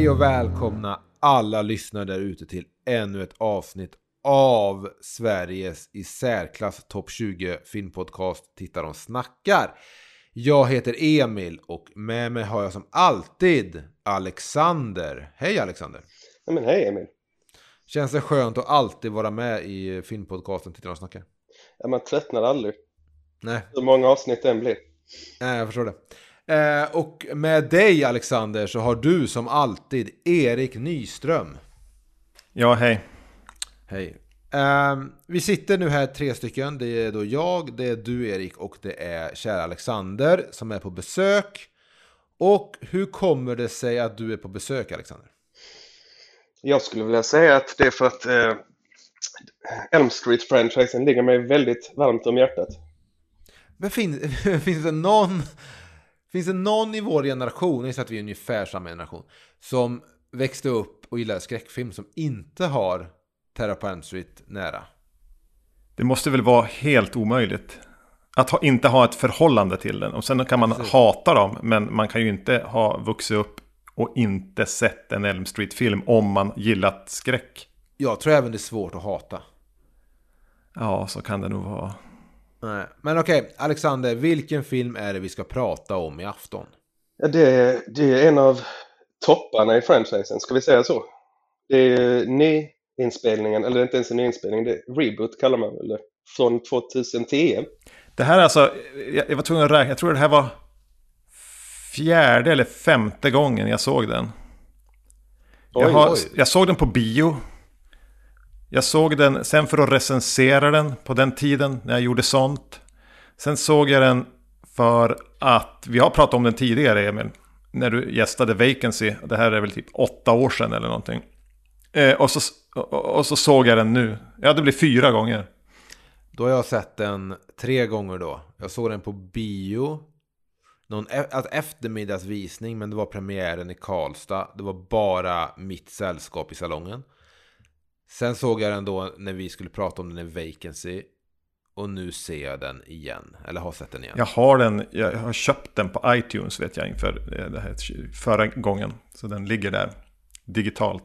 Hej och välkomna alla lyssnare där ute till ännu ett avsnitt av Sveriges i särklass topp 20 filmpodcast Tittar de snackar. Jag heter Emil och med mig har jag som alltid Alexander. Hej Alexander! Ja, men hej Emil! Känns det skönt att alltid vara med i filmpodcasten Tittar de snackar? Ja, man tröttnar aldrig. Nej. Hur många avsnitt det än blir. Nej, jag förstår det. Eh, och med dig Alexander så har du som alltid Erik Nyström. Ja, hej. Hej. Eh, vi sitter nu här tre stycken. Det är då jag, det är du Erik och det är kära Alexander som är på besök. Och hur kommer det sig att du är på besök Alexander? Jag skulle vilja säga att det är för att eh, Elm Street-franchisen ligger mig väldigt varmt om hjärtat. Men fin finns det någon Finns det någon i vår generation, jag att vi är ungefär samma generation, som växte upp och gillade skräckfilm som inte har Terror på Elm Street nära? Det måste väl vara helt omöjligt. Att ha, inte ha ett förhållande till den. Och sen kan man Precis. hata dem, men man kan ju inte ha vuxit upp och inte sett en Elm Street-film om man gillat skräck. Jag tror även det är svårt att hata. Ja, så kan det nog vara. Nej. Men okej, okay, Alexander, vilken film är det vi ska prata om i afton? Ja, det, det är en av topparna i franchisen, ska vi säga så? Det är nyinspelningen, eller inte ens en nyinspelning, det är reboot kallar man väl det, från 2010. Det här är alltså, jag, jag var tvungen att räkna, jag tror det här var fjärde eller femte gången jag såg den. Oj, jag, har, jag såg den på bio jag såg den sen för att recensera den på den tiden när jag gjorde sånt. Sen såg jag den för att, vi har pratat om den tidigare Emil, när du gästade Vacancy. Det här är väl typ åtta år sedan eller någonting. Eh, och, så, och, och, så såg jag den nu. Ja, det blir fyra gånger. Då har jag sett den tre gånger då. Jag såg den på bio. Någon e alltså eftermiddagsvisning, men det var premiären i Karlstad. Det var bara mitt sällskap i salongen. Sen såg jag den då när vi skulle prata om den i Vacancy. Och nu ser jag den igen. Eller har sett den igen. Jag har den, jag har köpt den på iTunes vet jag inför eh, det här, förra gången. Så den ligger där digitalt.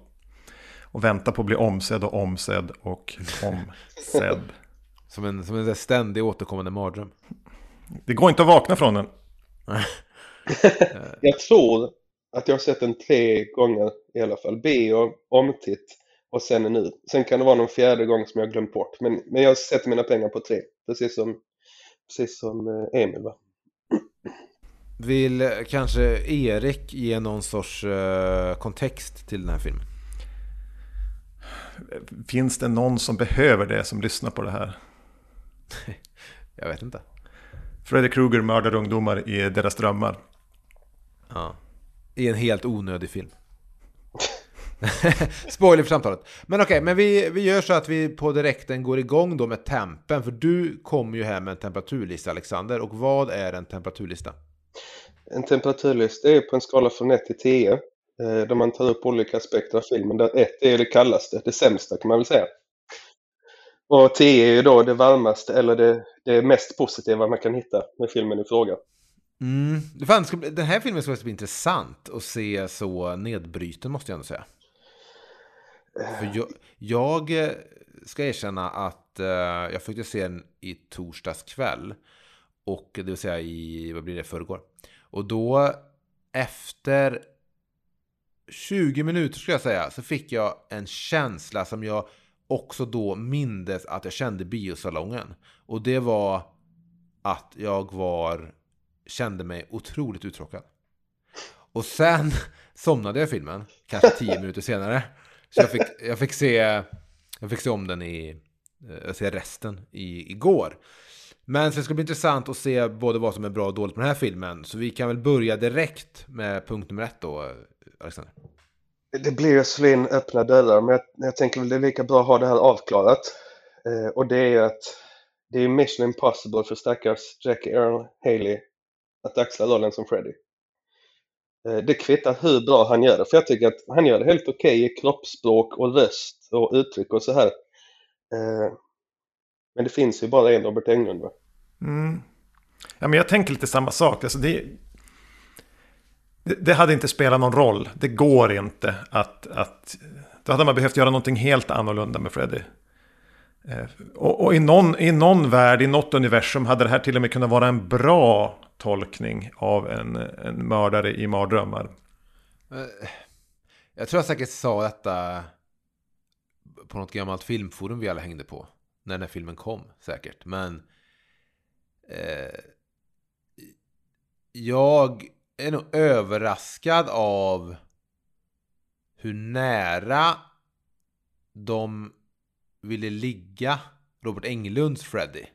Och väntar på att bli omsedd och omsedd och omsedd. som en, som en ständig återkommande mardröm. Det går inte att vakna från den. jag tror att jag har sett den tre gånger i alla fall. B och omtitt och sen nu. Sen kan det vara någon fjärde gång som jag glömt bort. Men, men jag sätter mina pengar på tre. Precis som, precis som eh, Emil va. Vill kanske Erik ge någon sorts uh, kontext till den här filmen? Finns det någon som behöver det som lyssnar på det här? jag vet inte. Freddy Krueger mördar ungdomar i deras drömmar. Ja. I en helt onödig film. Spoiler för samtalet. Men okej, okay, men vi, vi gör så att vi på direkten går igång då med tempen. För du kommer ju här med en temperaturlista Alexander. Och vad är en temperaturlista? En temperaturlista är på en skala från 1 till 10. Eh, där man tar upp olika aspekter av filmen. Där 1 är det kallaste, det sämsta kan man väl säga. Och 10 är ju då det varmaste eller det, det mest positiva man kan hitta med filmen i fråga. Mm. Fan, den här filmen ska bli intressant att se så nedbruten måste jag ändå säga. För jag, jag eh, ska erkänna att uh, jag försökte se den i torsdags kväll. Och det vill säga i, vad blir det, förrgår. Och då efter 20 minuter skulle jag säga så fick jag en känsla som jag också då mindes att jag kände biosalongen. Och det var att jag var, kände mig otroligt uttråkad. Och sen somnade jag i filmen, kanske 10 minuter senare. Så jag fick, jag fick, se, jag fick se om den i, eh, jag ser resten i, igår. Men så det ska bli intressant att se både vad som är bra och dåligt med den här filmen. Så vi kan väl börja direkt med punkt nummer ett då, eh, Alexander. Det blir att slå in öppna dörrar, men jag, jag tänker väl det är lika bra att ha det här avklarat. Eh, och det är ju att det är mission impossible för stackars Jackie Earl Haley att axla rollen som Freddy. Eh, det kvittar hur bra han gör det, för jag tycker att han gör det helt okej okay i kroppsspråk och röst och uttryck och så här. Eh, men det finns ju bara en Robert Englund va? Mm. Ja, men jag tänker lite samma sak. Alltså det, det, det, hade inte spelat någon roll. Det går inte att, att... Då hade man behövt göra någonting helt annorlunda med Freddie. Eh, och, och, i, någon, i någon värld, i något universum hade det här till och med kunnat vara en bra tolkning av en, en mördare i mardrömmar. Eh, jag tror jag säkert sa detta på något gammalt filmforum vi alla hängde på. När den här filmen kom säkert. Men eh, jag är nog överraskad av hur nära de ville ligga Robert Englunds Freddy.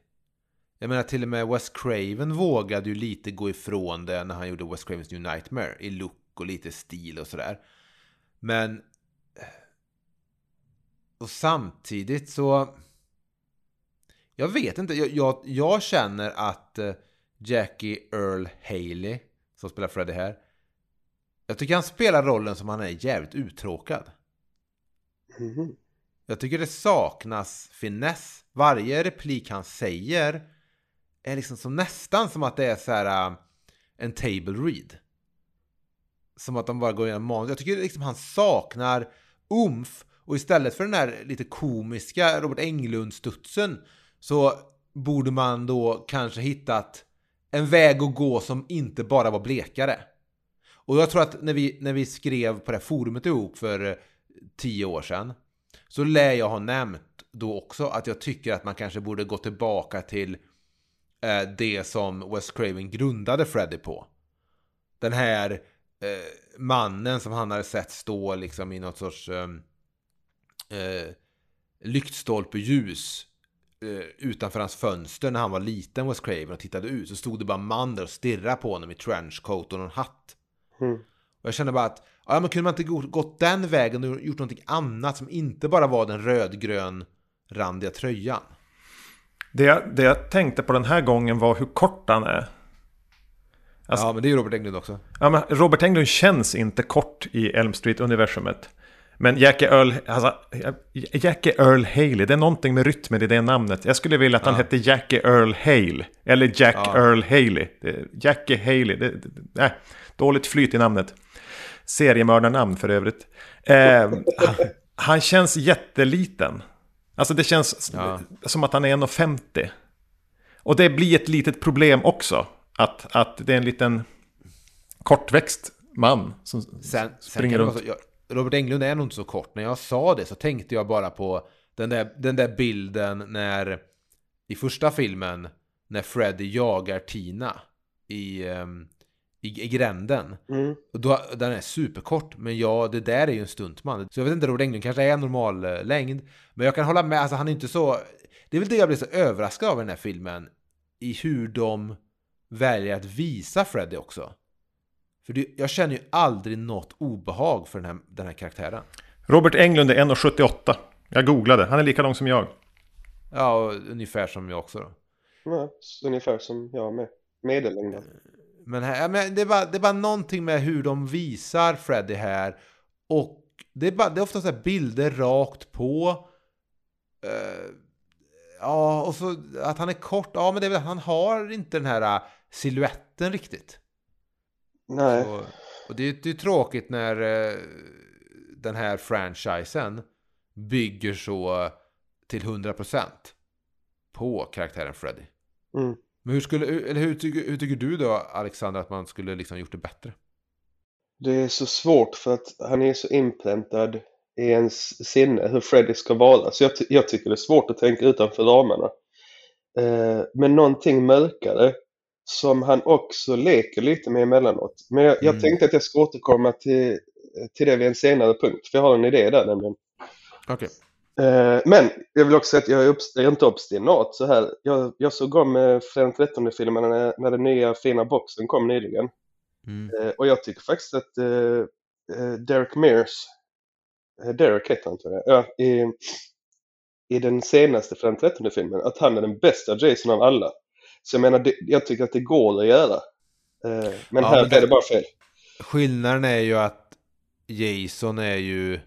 Jag menar till och med Wes Craven vågade ju lite gå ifrån det när han gjorde Wes Cravens New Nightmare i look och lite stil och sådär. Men... Och samtidigt så... Jag vet inte, jag, jag, jag känner att eh, Jackie Earl Haley, som spelar Freddy här, jag tycker han spelar rollen som han är jävligt uttråkad. Mm -hmm. Jag tycker det saknas finess. Varje replik han säger är liksom som nästan som att det är så här äh, en table read. Som att de bara går igenom manus. Jag tycker liksom han saknar umf. Och istället för den här lite komiska Robert Englund-studsen så borde man då kanske hittat en väg att gå som inte bara var blekare. Och jag tror att när vi, när vi skrev på det här forumet ihop för äh, tio år sedan så lär jag ha nämnt då också att jag tycker att man kanske borde gå tillbaka till eh, det som Wes Craven grundade Freddy på. Den här eh, mannen som han hade sett stå liksom i något sorts ehm, eh, lyktstolpeljus eh, utanför hans fönster när han var liten, Wes Craven, och tittade ut. Så stod det bara en man där och stirrade på honom i trenchcoat och någon hatt. Mm. Och jag kände bara att Ja, men kunde man inte gått den vägen och gjort någonting annat som inte bara var den rödgrön randiga tröjan? Det jag, det jag tänkte på den här gången var hur kort han är. Alltså, ja, men det är ju Robert Englund också. Ja, men Robert Englund känns inte kort i Elm Street-universumet. Men Jackie Earl, alltså, Jackie Earl Haley, det är någonting med rytmen i det namnet. Jag skulle vilja att han hette Jackie Earl Hale. Eller Jack ja. Earl Haley. Jackie Haley, det, det, nej, dåligt flyt i namnet seriemördarnamn för övrigt. Eh, han, känns jätteliten. Alltså det känns ja. som att han är 1,50. Och det blir ett litet problem också. Att, att det är en liten kortväxt man som sen, springer sen runt. Jag, Robert Englund är nog inte så kort. När jag sa det så tänkte jag bara på den där, den där bilden när i första filmen när Freddy jagar Tina i um, i, i gränden. Mm. Och då, den är superkort, men ja, det där är ju en stuntman. Så jag vet inte, Robert Englund kanske är normal eh, längd. Men jag kan hålla med, alltså han är inte så... Det är väl det jag blir så överraskad av i den här filmen. I hur de väljer att visa Freddy också. För det, jag känner ju aldrig något obehag för den här, den här karaktären. Robert Englund är 1,78. Jag googlade, han är lika lång som jag. Ja, ungefär som jag också då. Ja, ungefär som jag med. Medellängden. Men, här, men det, är bara, det är bara någonting med hur de visar Freddy här. Och det är, bara, det är ofta så bilder rakt på. Uh, ja, och så att han är kort. Ja, men det är väl, han har inte den här uh, siluetten riktigt. Nej. Så, och det, är tråkigt när uh, den här franchisen bygger så till 100% på karaktären Freddy. Mm. Men hur, skulle, eller hur, tycker, hur tycker du då, Alexander, att man skulle liksom gjort det bättre? Det är så svårt för att han är så inpräntad i ens sinne hur Freddy ska vara. Så jag, jag tycker det är svårt att tänka utanför ramarna. Eh, men någonting mörkare som han också leker lite med emellanåt. Men jag, jag mm. tänkte att jag ska återkomma till, till det vid en senare punkt, för jag har en idé där nämligen. Okay. Eh, men jag vill också säga att jag är, upp, jag är inte obstinat så här. Jag, jag såg om eh, Fredag 13 filmen när, när den nya fina boxen kom nyligen. Mm. Eh, och jag tycker faktiskt att eh, Derek Mears, Derek heter han tror jag, ja, i, i den senaste Fredag 13 filmen, att han är den bästa Jason av alla. Så jag menar, det, jag tycker att det går att göra. Men ja, här men det, är det bara fel. Skillnaden är ju att Jason är ju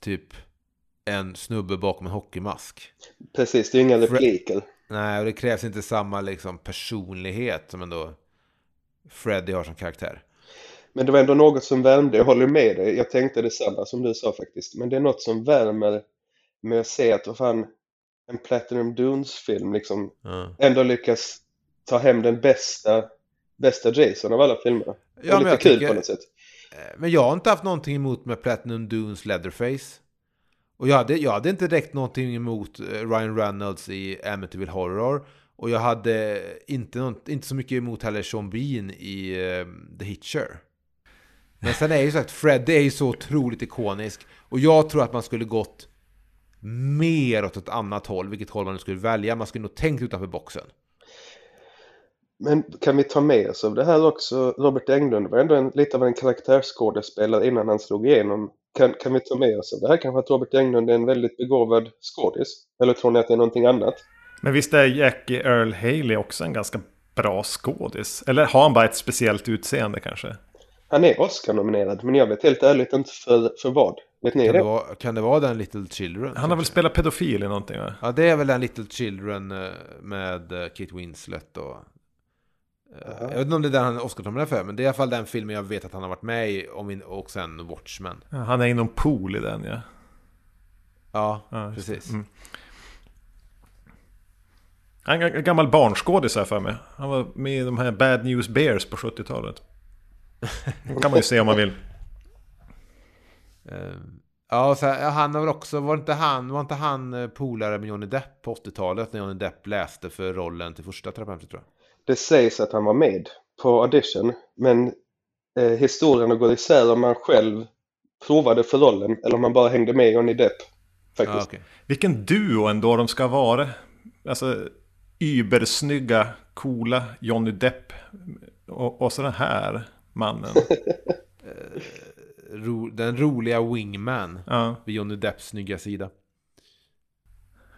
typ en snubbe bakom en hockeymask. Precis, det är ju inga repliker. Nej, och det krävs inte samma liksom, personlighet som ändå Freddy har som karaktär. Men det var ändå något som värmde, jag håller med dig. Jag tänkte detsamma som du sa faktiskt. Men det är något som värmer med att se att vad fan, en Platinum Dunes-film liksom mm. ändå lyckas ta hem den bästa, bästa Jason av alla filmer. Ja, lite kul tycker, på något sätt. Eh, men jag har inte haft någonting emot med Platinum Dunes Leatherface. Och jag hade, jag hade inte direkt någonting emot eh, Ryan Reynolds i Amityville Horror. Och jag hade inte, något, inte så mycket emot heller Sean Bean i uh, The Hitcher. Men sen är ju sagt, Fred är ju så otroligt ikonisk. Och jag tror att man skulle gått mer åt ett annat håll, vilket håll man nu skulle välja. Man skulle nog tänkt utanför boxen. Men kan vi ta med oss av det här också? Robert Englund var ändå en, lite av en karaktärsskådespelare innan han slog igenom. Kan, kan vi ta med oss av det här kanske att Robert Englund är en väldigt begåvad skådis? Eller tror ni att det är någonting annat? Men visst är Jackie Earl Haley också en ganska bra skådis? Eller har han bara ett speciellt utseende kanske? Han är Oscar-nominerad, men jag vet helt ärligt inte för, för vad. Vet ni kan det? det vara, kan det vara den Little Children? Han har väl spelat pedofil i någonting va? Ja, det är väl den Little Children eh, med eh, Kate Winslet och... Uh Jag vet inte om det är den han är Oscar-nominerad för, men det är i alla fall den filmen jag vet att han har varit med i och sen Watchmen. Ja, han är i någon pool i den ja. Ja, ja precis. Mm. Han är en gammal barnskådis här för mig. Han var med i de här Bad News Bears på 70-talet. Det kan man ju se om man vill. Uh, ja, så här, han har väl också, var inte han, var inte han eh, polare med Johnny Depp på 80-talet när Johnny Depp läste för rollen till första terapeuten tror jag? Det sägs att han var med på audition, men eh, historien går isär om man själv provade för rollen eller om man bara hängde med Johnny Depp. Faktiskt. Ah, okay. Vilken duo ändå de ska vara. Alltså übersnygga, coola Johnny Depp och, och så den här mannen. den roliga wingman ja. vid Johnny Depps snygga sida.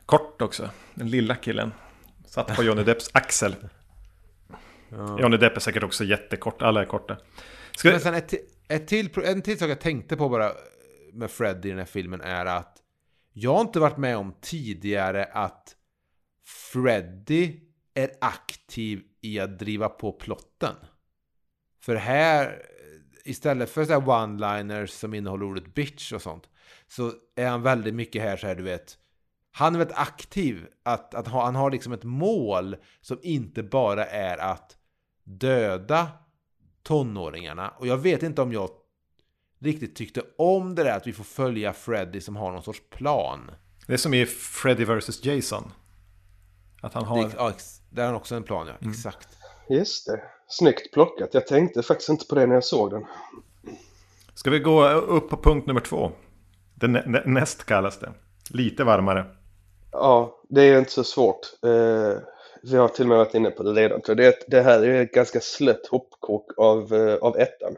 Kort också, den lilla killen. Satt på Johnny Depps axel. Ja. Johnny Depp är säkert också jättekort, alla är korta. Ska... Men sen ett, ett till, en till sak jag tänkte på bara med Fred i den här filmen är att jag har inte varit med om tidigare att Freddy är aktiv i att driva på plotten. För här, istället för så one-liners som innehåller ordet bitch och sånt, så är han väldigt mycket här så här, du vet, han är väldigt aktiv. Att, att ha, han har liksom ett mål som inte bara är att döda tonåringarna. Och jag vet inte om jag riktigt tyckte om det där att vi får följa Freddy som har någon sorts plan. Det är som i Freddy vs Jason. Att han har... Det, ja, är han också en plan, ja. Mm. Exakt. Just det. Snyggt plockat. Jag tänkte faktiskt inte på det när jag såg den. Ska vi gå upp på punkt nummer två? Den nä näst kallas det. Lite varmare. Ja, det är inte så svårt. Eh, vi har till och med varit inne på det redan. Det, det här är ett ganska slött hoppkok av, eh, av ettan.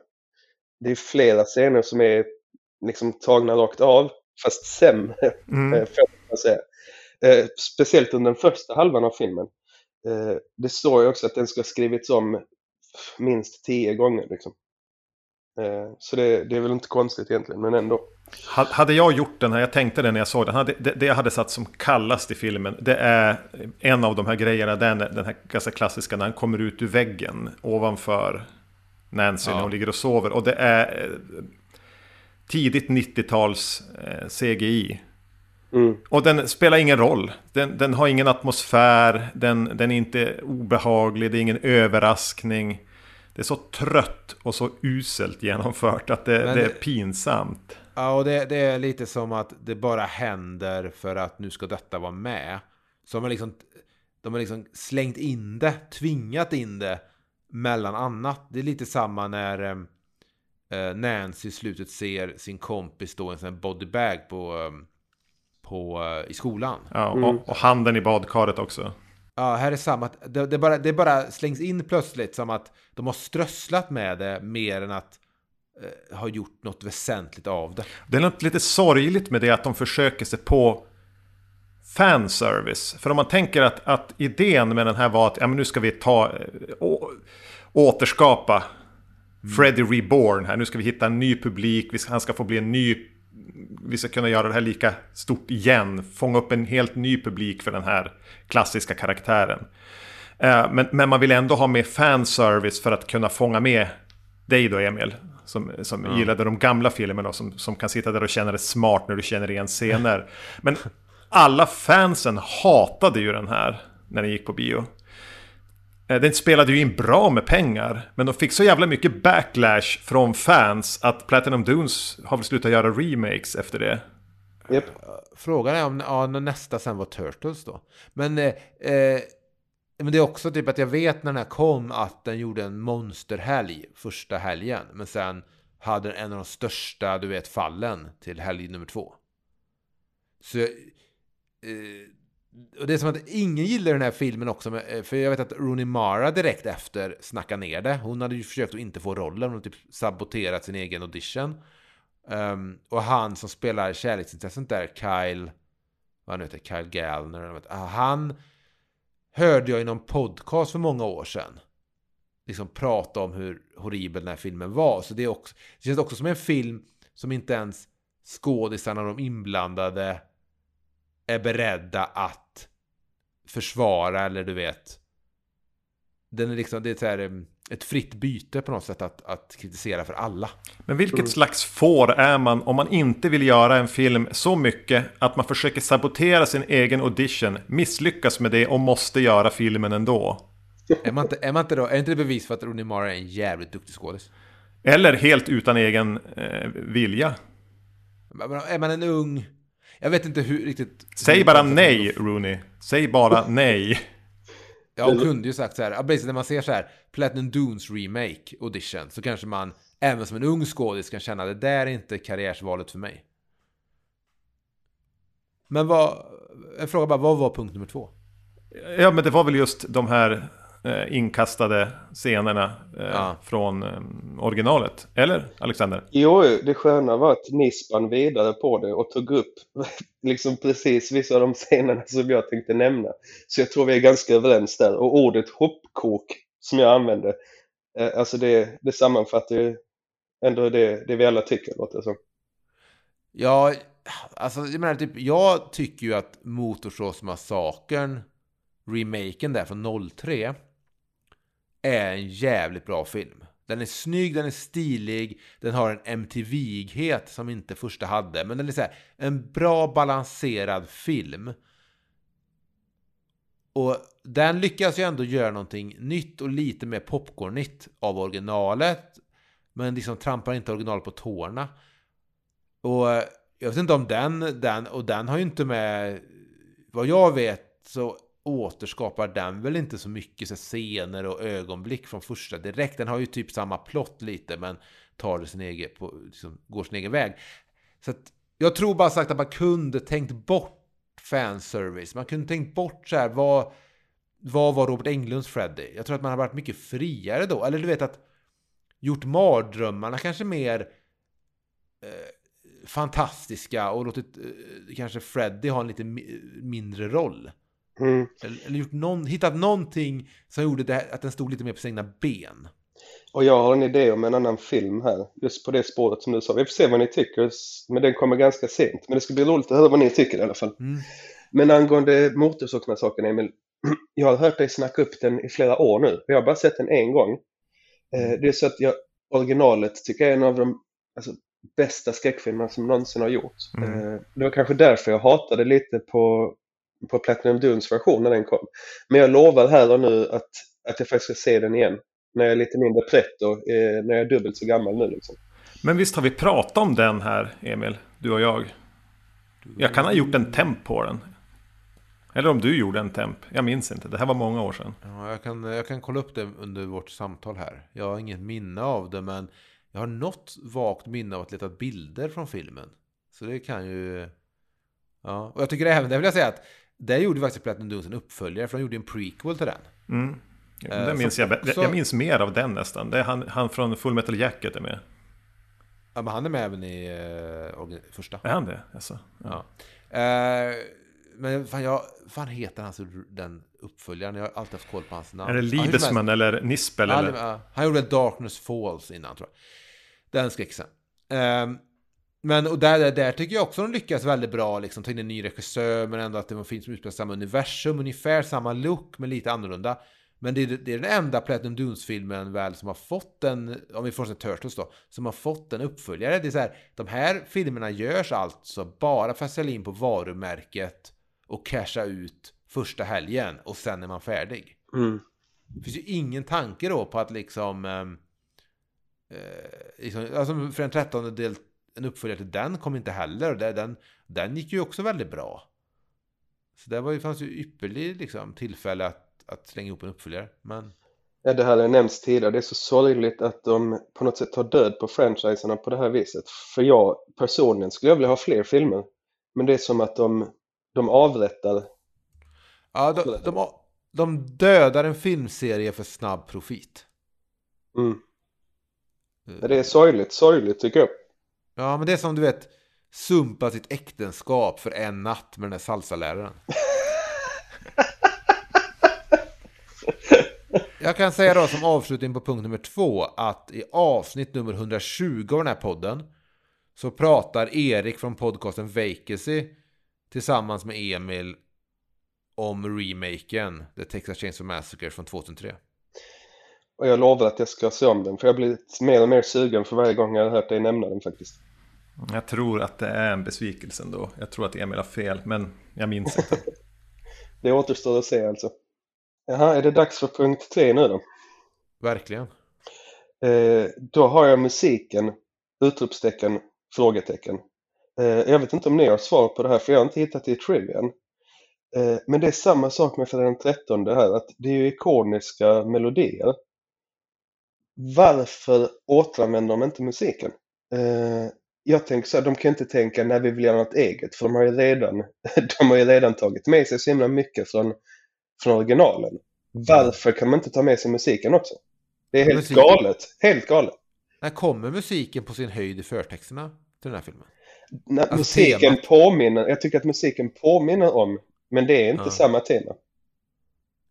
Det är flera scener som är liksom tagna rakt av, fast sämre. Mm. Eh, för att säga. Eh, speciellt under den första halvan av filmen. Eh, det står ju också att den ska ha skrivits om minst tio gånger. Liksom. Eh, så det, det, är väl inte konstigt egentligen, men ändå. Hade jag gjort den här, jag tänkte det när jag såg den, hade, det, det jag hade satt som kallast i filmen, det är en av de här grejerna, den, den här ganska klassiska när han kommer ut ur väggen ovanför Nancy ja. när hon ligger och sover. Och det är eh, tidigt 90-tals CGI. Mm. Och den spelar ingen roll. Den, den, har ingen atmosfär, den, den är inte obehaglig, det är ingen överraskning. Det är så trött och så uselt genomfört att det, det är pinsamt. Ja, och det, det, är lite som att det bara händer för att nu ska detta vara med. Så de har liksom, de har liksom slängt in det, tvingat in det mellan annat. Det är lite samma när eh, Nancy i slutet ser sin kompis stå i en sån här bodybag på, eh, på, i skolan. Ja, och, mm. och handen i badkaret också. Ja, här är samma. Det, det, bara, det bara slängs in plötsligt som att de har strösslat med det mer än att eh, ha gjort något väsentligt av det. Det är något lite sorgligt med det att de försöker sig på fanservice. För om man tänker att, att idén med den här var att ja, men nu ska vi ta eh, å, återskapa mm. Freddy Reborn här. Nu ska vi hitta en ny publik. Ska, han ska få bli en ny vi ska kunna göra det här lika stort igen. Fånga upp en helt ny publik för den här klassiska karaktären. Eh, men, men man vill ändå ha med fanservice för att kunna fånga med dig då Emil. Som, som ja. gillade de gamla filmerna och som, som kan sitta där och känna det smart när du känner igen scener. Men alla fansen hatade ju den här när den gick på bio. Eh, den spelade ju in bra med pengar, men de fick så jävla mycket backlash från fans att Platinum Dunes har väl slutat göra remakes efter det. Yep. Frågan är om ja, nästa sen var Turtles då. Men, eh, eh, men det är också typ att jag vet när den här kom att den gjorde en monsterhelg första helgen. Men sen hade den en av de största, du vet, fallen till helg nummer två. Så eh, och det är som att ingen gillar den här filmen också, eh, för jag vet att Rooney Mara direkt efter snackade ner det. Hon hade ju försökt att inte få rollen, hon typ saboterat sin egen audition. Um, och han som spelar kärleksintresset där, Kyle, vad han heter, Kyle Gallner, han ah, hörde jag i någon podcast för många år sedan. Liksom prata om hur horribel den här filmen var. Så det, är också, det känns också som en film som inte ens skådisarna de inblandade är beredda att försvara eller du vet. Den är liksom, det är så här, ett fritt byte på något sätt att, att kritisera för alla. Men vilket mm. slags får är man om man inte vill göra en film så mycket att man försöker sabotera sin egen audition, misslyckas med det och måste göra filmen ändå? är, man inte, är, man inte då, är inte det bevis för att Rooney Mara är en jävligt duktig skådis? Eller helt utan egen eh, vilja. Är man en ung jag vet inte hur riktigt... Säg bara nej, Rooney. Säg bara nej. Ja, hon kunde ju sagt så här. När man ser så här Platinum Dunes remake audition så kanske man även som en ung skådis kan känna att det där är inte karriärsvalet för mig. Men vad... En fråga bara, vad var punkt nummer två? Ja, men det var väl just de här eh, inkastade scenerna eh, ja. från eh, originalet. Eller Alexander? Jo, det sköna var att ni spann vidare på det och tog upp liksom precis vissa av de scenerna som jag tänkte nämna. Så jag tror vi är ganska överens där. Och ordet hoppkok som jag använde, eh, alltså det, det sammanfattar ju ändå det, det vi alla tycker, låter det som. Ja, alltså jag menar typ, jag tycker ju att Motorsåsmassakern remaken där från 03, är en jävligt bra film. Den är snygg, den är stilig, den har en MTV-ighet som inte första hade. Men den är så här, en bra balanserad film. Och den lyckas ju ändå göra någonting nytt och lite mer popcornigt av originalet. Men liksom trampar inte originalet på tårna. Och jag vet inte om den, den, och den har ju inte med, vad jag vet så återskapar den väl inte så mycket så scener och ögonblick från första direkt. Den har ju typ samma plott lite men tar det sin egen, på, liksom, går sin egen väg. Så att, jag tror bara sagt att man kunde tänkt bort fanservice. Man kunde tänkt bort så här, vad, vad var Robert Englunds Freddy? Jag tror att man hade varit mycket friare då. Eller du vet att gjort mardrömmarna kanske mer eh, fantastiska och låtit eh, kanske Freddy ha en lite mindre roll. Mm. Eller, gjort någon, hittat någonting som gjorde det, att den stod lite mer på sina ben. Och jag har en idé om en annan film här, just på det spåret som du sa. Vi får se vad ni tycker, men den kommer ganska sent. Men det ska bli roligt att höra vad ni tycker i alla fall. Mm. Men angående Motorsågsmassakern, Emil. Jag har hört dig snacka upp den i flera år nu. Jag har bara sett den en gång. Eh, mm. Det är så att jag, originalet tycker jag är en av de alltså, bästa skräckfilmerna som någonsin har gjorts. Mm. Eh, det var kanske därför jag hatade lite på på Platinum Dunes version när den kom. Men jag lovar här och nu att, att jag faktiskt ska se den igen. När jag är lite mindre pretto, eh, när jag är dubbelt så gammal nu liksom. Men visst har vi pratat om den här, Emil? Du och jag. Jag kan ha gjort en temp på den. Eller om du gjorde en temp. Jag minns inte. Det här var många år sedan. Ja, jag, kan, jag kan kolla upp det under vårt samtal här. Jag har inget minne av det, men jag har något vagt minne av att leta bilder från filmen. Så det kan ju... Ja, och jag tycker även, det vill jag säga att där gjorde faktiskt Platinum Dunes en uppföljare, för de gjorde en prequel till den. Mm. Ja, den minns jag, också... jag minns mer av den nästan. Det är han, han från Full Metal Jacket är med. Ja, men han är med även i uh, första. Är han det? Alltså, ja. ja. Uh, men fan, jag, fan heter han så den uppföljaren? Jag har alltid haft koll på hans namn. Är det Liebesman eller Nispel? Han, eller? han gjorde Darkness Falls innan tror jag. Den skräcksen. Um, men och där, där tycker jag också de lyckas väldigt bra, liksom ta in en ny regissör, men ändå att det finns som utspelar samma universum, ungefär samma look, men lite annorlunda. Men det är, det är den enda Platinum Dunes-filmen väl som har fått en, om vi får se Turtles då, som har fått en uppföljare. Det är så här, de här filmerna görs alltså bara för att sälja in på varumärket och casha ut första helgen och sen är man färdig. Mm. Det finns ju ingen tanke då på att liksom, ehm, eh, liksom alltså för en trettonde del, en uppföljare till den kom inte heller. Den, den gick ju också väldigt bra. Så det var ju, fanns ju ypperligt liksom, tillfälle att att slänga ihop en uppföljare. Men... Ja, det här har nämnts tidigare. Det är så sorgligt att de på något sätt tar död på franchiserna på det här viset. För jag personligen skulle jag vilja ha fler filmer. Men det är som att de, de avrättar. Ja, de, de, de dödar en filmserie för snabb profit. Mm. Det är sorgligt, sorgligt tycker jag. Ja, men det är som du vet, sumpa sitt äktenskap för en natt med den där salsaläraren. Jag kan säga då som avslutning på punkt nummer två att i avsnitt nummer 120 av den här podden så pratar Erik från podcasten Vacancy tillsammans med Emil om remaken The Texas Chainsaw Massacre från 2003. Och jag lovar att jag ska se om den för jag blivit mer och mer sugen för varje gång jag har hört dig nämna den faktiskt. Jag tror att det är en besvikelse ändå. Jag tror att Emil har fel men jag minns inte. det återstår att se alltså. Jaha, är det dags för punkt tre nu då? Verkligen. Eh, då har jag musiken, utropstecken, frågetecken. Eh, jag vet inte om ni har svar på det här för jag har inte hittat det i trivian. Eh, men det är samma sak med för den 13 här, att det är ju ikoniska melodier. Varför återanvänder de inte musiken? Eh, jag tänker så här, de kan inte tänka när vi vill göra något eget för de har ju redan, de har ju redan tagit med sig så himla mycket från från originalen. Varför kan man inte ta med sig musiken också? Det är helt musiken... galet. Helt galet. När kommer musiken på sin höjd i förtexterna till den här filmen? När alltså, musiken temat. påminner, jag tycker att musiken påminner om, men det är inte ja. samma tema.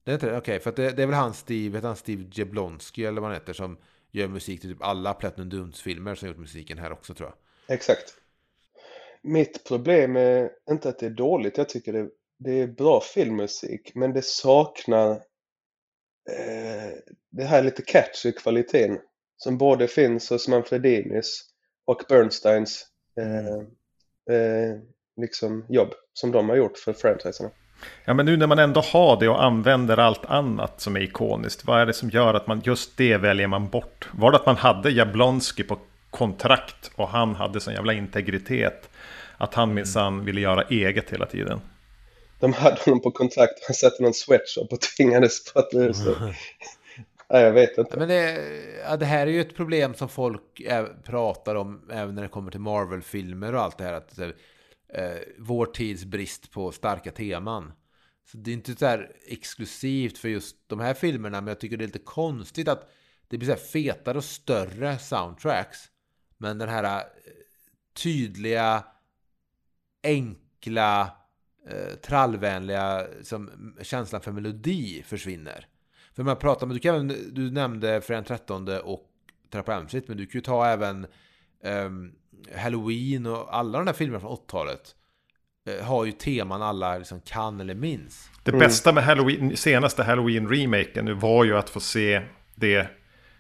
Det är inte det? Okej, okay, för det, det, är väl han Steve, heter han Steve Jablonski eller vad han heter som gör musik till typ alla Platinum Dunes-filmer som gjort musiken här också tror jag. Exakt. Mitt problem är inte att det är dåligt, jag tycker det det är bra filmmusik men det saknar eh, det här lite catchy kvaliteten som både finns hos Manfredinis och Bernsteins eh, mm. eh, liksom jobb som de har gjort för franchiserna. Ja men nu när man ändå har det och använder allt annat som är ikoniskt. Vad är det som gör att man just det väljer man bort? Var det att man hade Jablonski på kontrakt och han hade sån jävla integritet? Att han minsann mm. ville göra eget hela tiden de hade honom på kontrakt. Han satte någon sweatshop och tvingades på att så. Nej, jag vet inte. Men det, ja, det här är ju ett problem som folk pratar om även när det kommer till Marvel-filmer och allt det här. Att, eh, vår tids brist på starka teman. Så det är inte så här exklusivt för just de här filmerna, men jag tycker det är lite konstigt att det blir så här fetare och större soundtracks. Men den här eh, tydliga, enkla eh, trallvänliga som känslan för melodi försvinner. För man pratar med, du, kan, du nämnde Fredag 13 och Trappa Elmslitt, men du kan ju ta även eh, Halloween och alla de där filmerna från 80-talet eh, har ju teman alla liksom kan eller minns. Det mm. bästa med Halloween, senaste Halloween-remaken var ju att få se det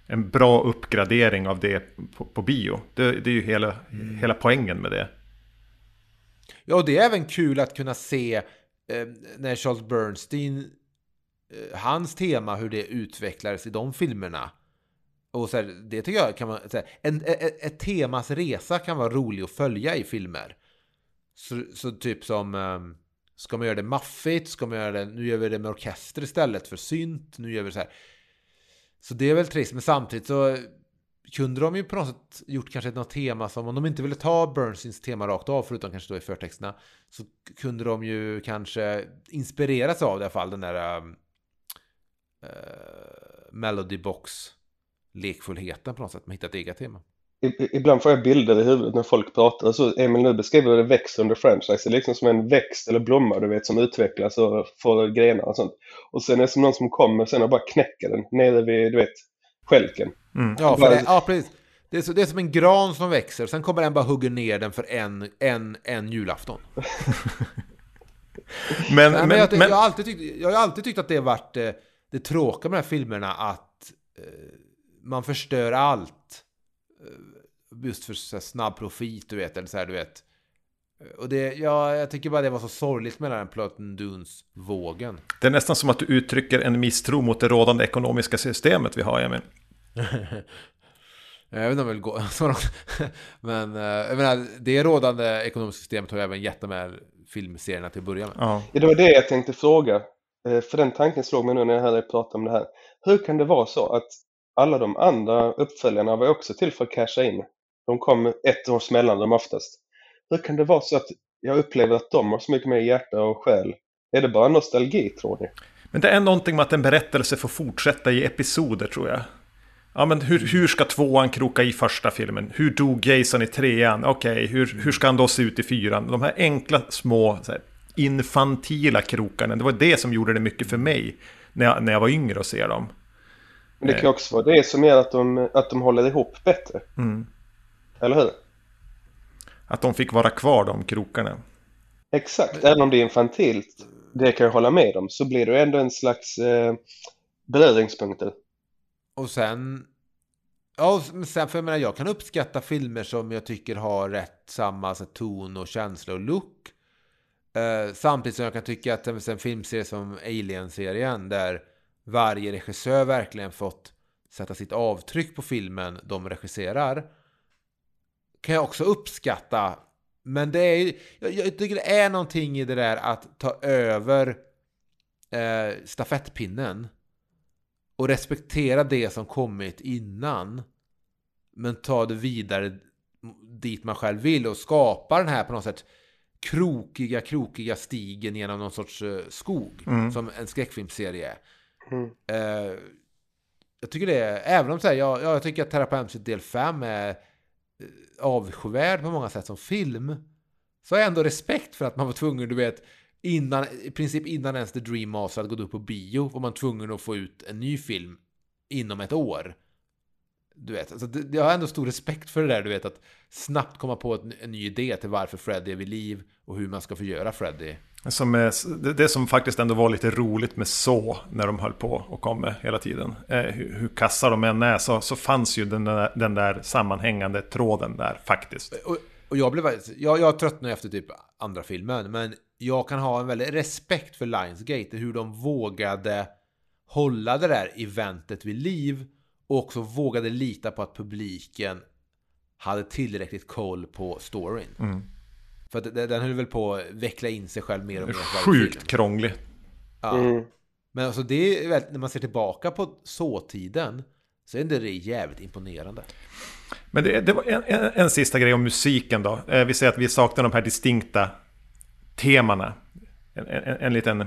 en bra uppgradering av det på, på bio. Det, det, är ju hela, mm. hela poängen med det. Ja, och det är även kul att kunna se eh, när Charles Bernstein, eh, hans tema, hur det utvecklades i de filmerna. Och så här, det tycker jag kan vara, så här, en, ett, ett temas resa kan vara rolig att följa i filmer. Så, så typ som, um, ska man göra det maffigt? Ska man göra det, nu gör vi det med orkester istället för synt. Nu gör vi så här. Så det är väl trist, men samtidigt så kunde de ju på något sätt gjort kanske något tema som om de inte ville ta Bernsteins tema rakt av, förutom kanske då i förtexterna, så kunde de ju kanske inspireras av det i alla fall, den där uh, Melody Box lekfullheten på något sätt, man hittat ett eget tema. Ibland får jag bilder i huvudet när folk pratar. Så Emil nu beskriver det växt under franchise. Det är liksom som en växt eller blomma du vet som utvecklas och får grenar och sånt. Och sen är det som någon som kommer sen och bara knäcker den nere vid, du vet, skälken. Mm. Ja, för det, ja, precis. Det är, så, det är som en gran som växer, sen kommer den bara hugga ner den för en, en, en julafton. men, men, men, jag, men, jag, har alltid tyckt, jag har alltid tyckt att det har varit eh, det tråkiga med de här filmerna, att eh, man förstör allt. Eh, just för så snabb profit, du vet, eller så här, du vet. Och det, ja, jag tycker bara det var så sorgligt med den Plöten Dunes-vågen. Det är nästan som att du uttrycker en misstro mot det rådande ekonomiska systemet vi har, Emil. jag vet inte om jag vill gå så långt. Men eh, jag menar, det rådande ekonomiska systemet har ju även gett de här filmserierna till att börja med. Ja. Det var det jag tänkte fråga. Eh, för den tanken slog mig nu när jag hörde dig prata om det här. Hur kan det vara så att alla de andra uppföljarna var också till för att casha in? De kom ett års mellanrum oftast. Hur kan det vara så att jag upplever att de har så mycket mer hjärta och själ? Är det bara nostalgi tror ni? Men det är någonting med att en berättelse får fortsätta i episoder tror jag. Ja men hur, hur ska tvåan kroka i första filmen? Hur dog Jason i trean? Okej, okay, hur, hur ska han då se ut i fyran? De här enkla små här, infantila krokarna, det var det som gjorde det mycket för mig när jag, när jag var yngre och se dem. Men det kan också vara det som gör att de, att de håller ihop bättre. Mm. Eller hur? Att de fick vara kvar de krokarna. Exakt, även om det är infantilt, det kan jag hålla med om, så blir det ändå en slags eh, beröringspunkter. Och sen... Ja, sen för jag menar, jag kan uppskatta filmer som jag tycker har rätt samma alltså, ton och känsla och look. Eh, samtidigt som jag kan tycka att en filmserie som Alien-serien, där varje regissör verkligen fått sätta sitt avtryck på filmen de regisserar kan jag också uppskatta. Men det är jag, jag tycker det är någonting i det där att ta över eh, stafettpinnen och respektera det som kommit innan. Men ta det vidare dit man själv vill och skapa den här på något sätt krokiga, krokiga stigen genom någon sorts eh, skog. Mm. Som en skräckfilmserie är. Mm. Eh, jag tycker det även om så här, jag, jag tycker att Terapeut del 5 är avskyvärd på många sätt som film så har jag ändå respekt för att man var tvungen, du vet, innan, i princip innan ens The Dream Master hade gått upp på bio var man tvungen att få ut en ny film inom ett år. Du vet, alltså det, jag har ändå stor respekt för det där, du vet, att snabbt komma på ett, en ny idé till varför Freddy är vid liv och hur man ska förgöra Freddy. Som är, det som faktiskt ändå var lite roligt med så när de höll på och kom med hela tiden. Eh, hur, hur kassa de än är så, så fanns ju den där, den där sammanhängande tråden där faktiskt. Och, och jag, blev, jag, jag tröttnade efter typ andra filmen. Men jag kan ha en väldigt respekt för Lionsgate. Hur de vågade hålla det där eventet vid liv. Och också vågade lita på att publiken hade tillräckligt koll på storyn. Mm. För att den höll väl på att veckla in sig själv mer och mer. Sjukt krånglig. Ja. Mm. Men alltså det är väl, när man ser tillbaka på så-tiden så är det jävligt imponerande. Men det, det var en, en, en, sista grej om musiken då. Eh, vi säger att vi saknar de här distinkta temana. En, en, en liten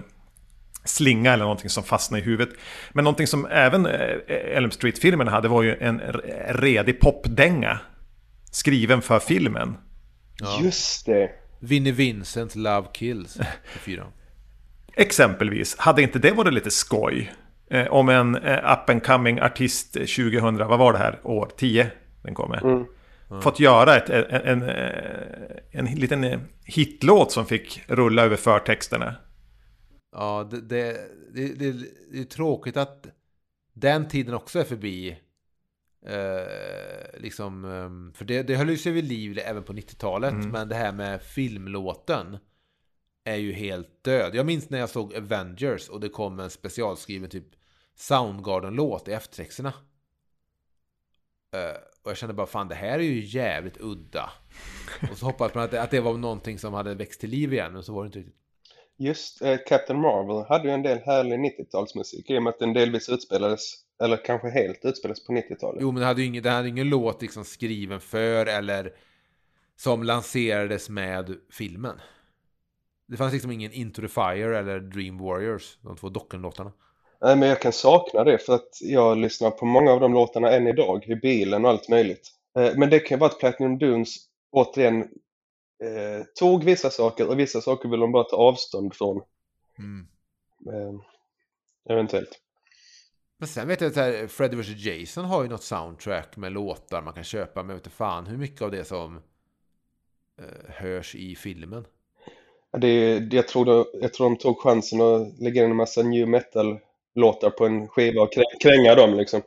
slinga eller någonting som fastnar i huvudet. Men någonting som även eh, Elm Street-filmerna hade var ju en redig popdänga. Skriven för filmen. Ja. Just det. Vinnie Vincent, Love Kills. Exempelvis, hade inte det varit lite skoj? Eh, om en eh, up and coming artist 2000, vad var det här år? 10? Den kommer. Mm. Fått göra ett, en, en, en, en liten hitlåt som fick rulla över förtexterna. Ja, det, det, det, det, det är tråkigt att den tiden också är förbi. Eh, liksom, ehm, för det, det höll ju sig vid liv även på 90-talet. Mm. Men det här med filmlåten är ju helt död. Jag minns när jag såg Avengers och det kom en specialskriven typ Soundgarden-låt i eftertexterna. Uh, och jag kände bara fan det här är ju jävligt udda. Och så hoppades man att det, att det var någonting som hade växt till liv igen, men så var det inte riktigt. just eh, Captain Marvel hade ju en del härlig 90-talsmusik i och med att den delvis utspelades, eller kanske helt utspelades på 90-talet. Jo, men det hade ju ingen, det hade ingen låt liksom skriven för eller som lanserades med filmen. Det fanns liksom ingen Into the Fire eller Dream Warriors, de två Docken-låtarna. Nej, men jag kan sakna det för att jag lyssnar på många av de låtarna än idag, i bilen och allt möjligt. Eh, men det kan vara att Platinum Dunes återigen eh, tog vissa saker och vissa saker vill de bara ta avstånd från. Mm. Eh, eventuellt. Men sen vet jag att Freddy vs Jason har ju något soundtrack med låtar man kan köpa, men jag vet inte fan hur mycket av det som eh, hörs i filmen. Det, jag, tror de, jag tror de tog chansen att lägga in en massa new metal-låtar på en skiva och kränga dem liksom.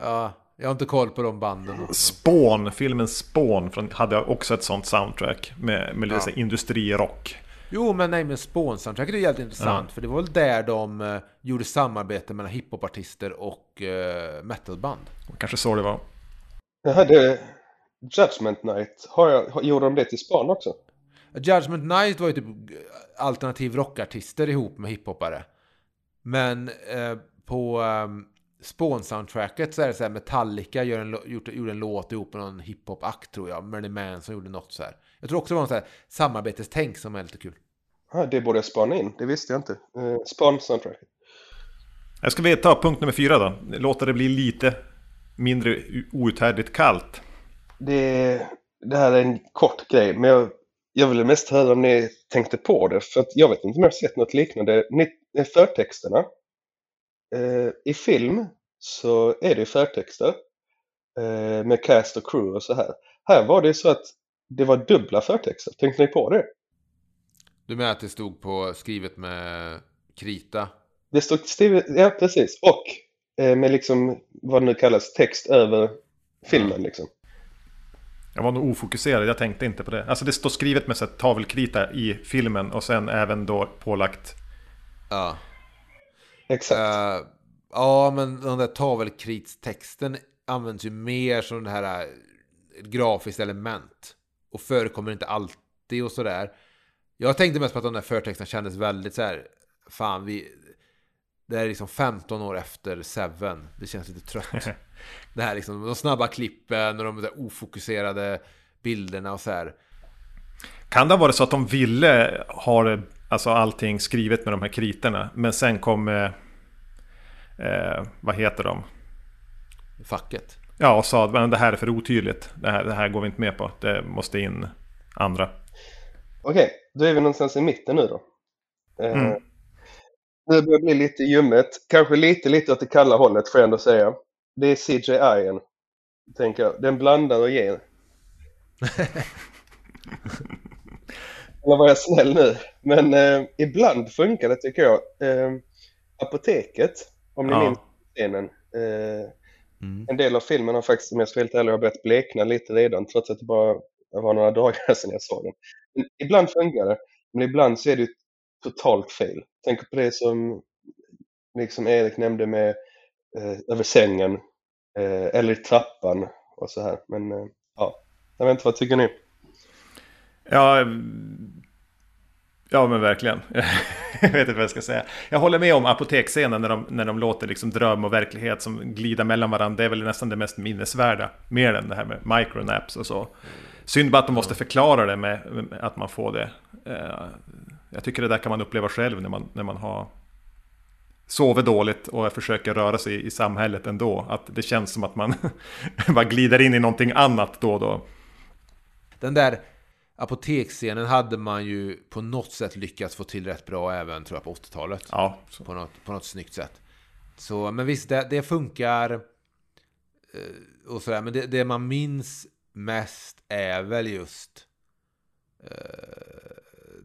Ja, jag har inte koll på de banden. Spawn, filmen Spawn hade också ett sånt soundtrack med, med ja. industrirock. Jo, men nej, men Spawn-soundtracket är jävligt intressant. Ja. För det var väl där de uh, gjorde samarbete mellan hiphopartister och uh, metalband. Kanske så det var. Jaha, det... Judgment Night, har jag, gjorde de det till Spawn också? Judgment Night var ju typ alternativ rockartister ihop med hiphopare. Men eh, på um, Spawn-soundtracket så är det så här Metallica gör en, gjort, gjorde en låt ihop med någon hiphop-akt tror jag. Marilyn Manson gjorde något så här. Jag tror också det var så här samarbetestänk som är lite kul. Ja, det borde jag spana in. Det visste jag inte. Uh, Spawn-soundtracket. Jag ska vi ta punkt nummer fyra då. Låta det bli lite mindre outhärdligt kallt. Det, det här är en kort grej, men jag jag ville mest höra om ni tänkte på det, för att jag vet inte om jag har sett något liknande. Ni, eh, förtexterna. Eh, I film så är det förtexter eh, med cast och crew och så här. Här var det så att det var dubbla förtexter. Tänkte ni på det? Du menar att det stod på skrivet med krita? Det stod skrivet, ja precis. Och eh, med liksom vad det nu kallas text över filmen liksom. Jag var nog ofokuserad, jag tänkte inte på det. Alltså det står skrivet med så tavelkrita i filmen och sen även då pålagt. Ja. Exakt. Uh, ja, men den där tavelkritstexten används ju mer som det här uh, grafiskt element. Och förekommer inte alltid och sådär. Jag tänkte mest på att de där förtexterna kändes väldigt så här. Fan, vi... Det är liksom 15 år efter Seven. Det känns lite trött. det här liksom, de snabba klippen och de där ofokuserade bilderna och så här. Kan det ha varit så att de ville ha alltså allting skrivet med de här kriterna, men sen kom... Eh, eh, vad heter de? Facket? Ja, och sa att det här är för otydligt. Det här, det här går vi inte med på. Det måste in andra. Okej, då är vi någonstans i mitten nu då. Eh, mm. Det börjar bli lite ljummet. Kanske lite, lite åt det kalla hållet får jag ändå säga. Det är CGI-en. Tänker jag. Den blandar och ger. Eller var jag snäll nu? Men eh, ibland funkar det tycker jag. Eh, apoteket, om ni ja. minns scenen. Eh, mm. En del av filmen har faktiskt, om jag ska vara helt ärlig, har börjat blekna lite redan trots att det bara var några dagar sedan jag såg den. Men ibland funkar det, men ibland så är det totalt fel. Tänk på det som liksom Erik nämnde med eh, över sängen eh, eller i trappan och så här. Men eh, ja, jag vet inte, vad tycker ni? Ja, ja men verkligen. jag vet inte vad jag ska säga. Jag håller med om apoteksscenen när de, när de låter liksom dröm och verklighet som glida mellan varandra. Det är väl nästan det mest minnesvärda. Mer än det här med micronaps och så. Synd bara att de måste förklara det med, med att man får det. Eh, jag tycker det där kan man uppleva själv när man, när man har sover dåligt och försöker röra sig i samhället ändå. Att det känns som att man bara glider in i någonting annat då och då. Den där apoteksscenen hade man ju på något sätt lyckats få till rätt bra även tror jag på 80-talet. Ja. På något, på något snyggt sätt. Så, men visst, det, det funkar. Eh, och sådär, men det, det, man minns mest är väl just eh,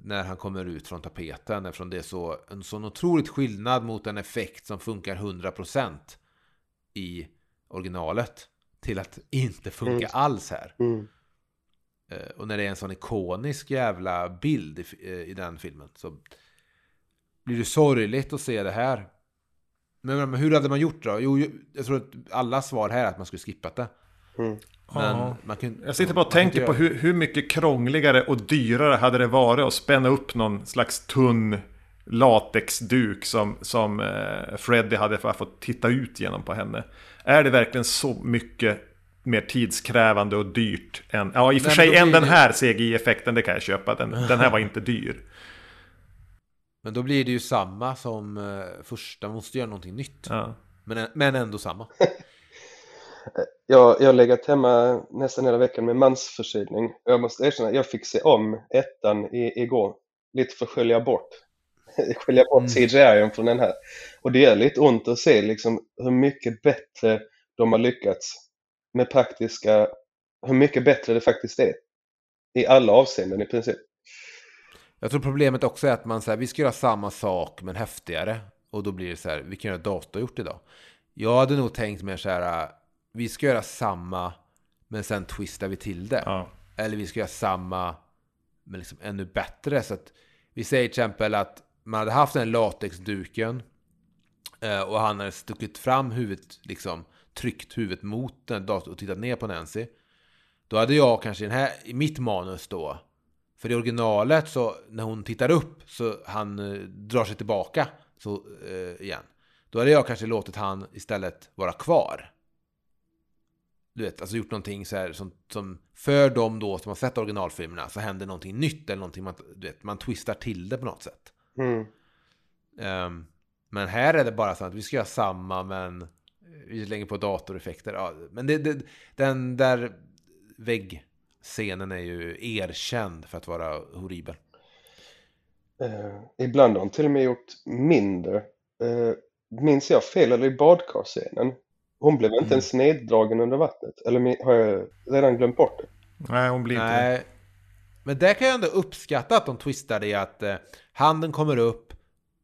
när han kommer ut från tapeten eftersom det är så, en sån otroligt skillnad mot en effekt som funkar 100% i originalet till att inte funka mm. alls här. Mm. Eh, och när det är en sån ikonisk jävla bild i, eh, i den filmen så blir det sorgligt att se det här. Men, hur hade man gjort då? Jo, jag tror att alla svar här är att man skulle skippat det. Mm. Men man kan, jag sitter bara och tänker på hur, hur mycket krångligare och dyrare hade det varit att spänna upp någon slags tunn latexduk som, som eh, Freddy hade för att få titta ut genom på henne. Är det verkligen så mycket mer tidskrävande och dyrt än... Ja, i och för sig än den här CGI-effekten, det kan jag köpa. Den, den här var inte dyr. Men då blir det ju samma som uh, första, man måste göra någonting nytt. Ja. Men, men ändå samma. jag, jag har legat hemma nästan hela veckan med mansförkylning. Jag måste erkänna, jag fick se om ettan i, igår. Lite för att skölja bort. skölja bort mm. CGI från den här. Och det är lite ont att se liksom hur mycket bättre de har lyckats med praktiska, hur mycket bättre det faktiskt är. I alla avseenden i princip. Jag tror problemet också är att man säger vi ska göra samma sak men häftigare. Och då blir det så här, vi kan göra datorgjort idag. Jag hade nog tänkt mer så här, vi ska göra samma men sen twistar vi till det. Ja. Eller vi ska göra samma men liksom ännu bättre. Så att vi säger till exempel att man hade haft den latexduken eh, och han hade stuckit fram huvudet, liksom tryckt huvudet mot den datorn och tittat ner på Nancy. Då hade jag kanske i, den här, i mitt manus då för i originalet så när hon tittar upp så han eh, drar sig tillbaka så, eh, igen. Då hade jag kanske låtit han istället vara kvar. Du vet, alltså gjort någonting så här som, som för dem då som har sett originalfilmerna så händer någonting nytt eller någonting man, du vet, man twistar till det på något sätt. Mm. Um, men här är det bara så att vi ska göra samma men vi slänger på datoreffekter. Ja, men det, det, den där vägg scenen är ju erkänd för att vara horribel. Uh, ibland har han till och med gjort mindre. Uh, minns jag fel eller i badkarscenen? Hon blev inte mm. ens neddragen under vattnet. Eller har jag redan glömt bort det? Nej, hon blir inte Nej. Men där kan jag ändå uppskatta att de twistar det att eh, handen kommer upp.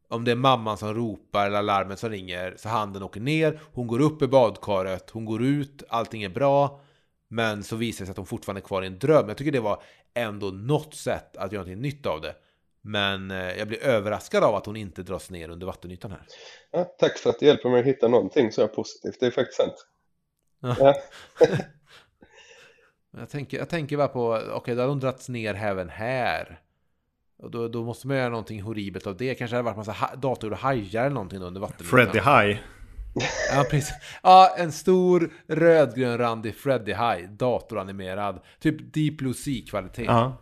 Om det är mamman som ropar eller larmet som ringer så handen åker ner. Hon går upp i badkaret, hon går ut, allting är bra. Men så visar det sig att hon fortfarande är kvar i en dröm. Jag tycker det var ändå något sätt att göra någonting nytt av det. Men eh, jag blir överraskad av att hon inte dras ner under vattenytan här. Ja, tack för att du hjälper mig att hitta någonting så är positivt. Det är faktiskt sant. Ja. jag, tänker, jag tänker bara på, okej, okay, då har hon dragits ner även här. Och då, då måste man göra någonting horribelt av det. Kanske hade varit massa datorgjorda hajar eller någonting under vattenytan. Freddy High. Ja, precis. Ja, en stor rödgrön randig Freddy High, datoranimerad. Typ Deep Blue Sea-kvalitet. Ja.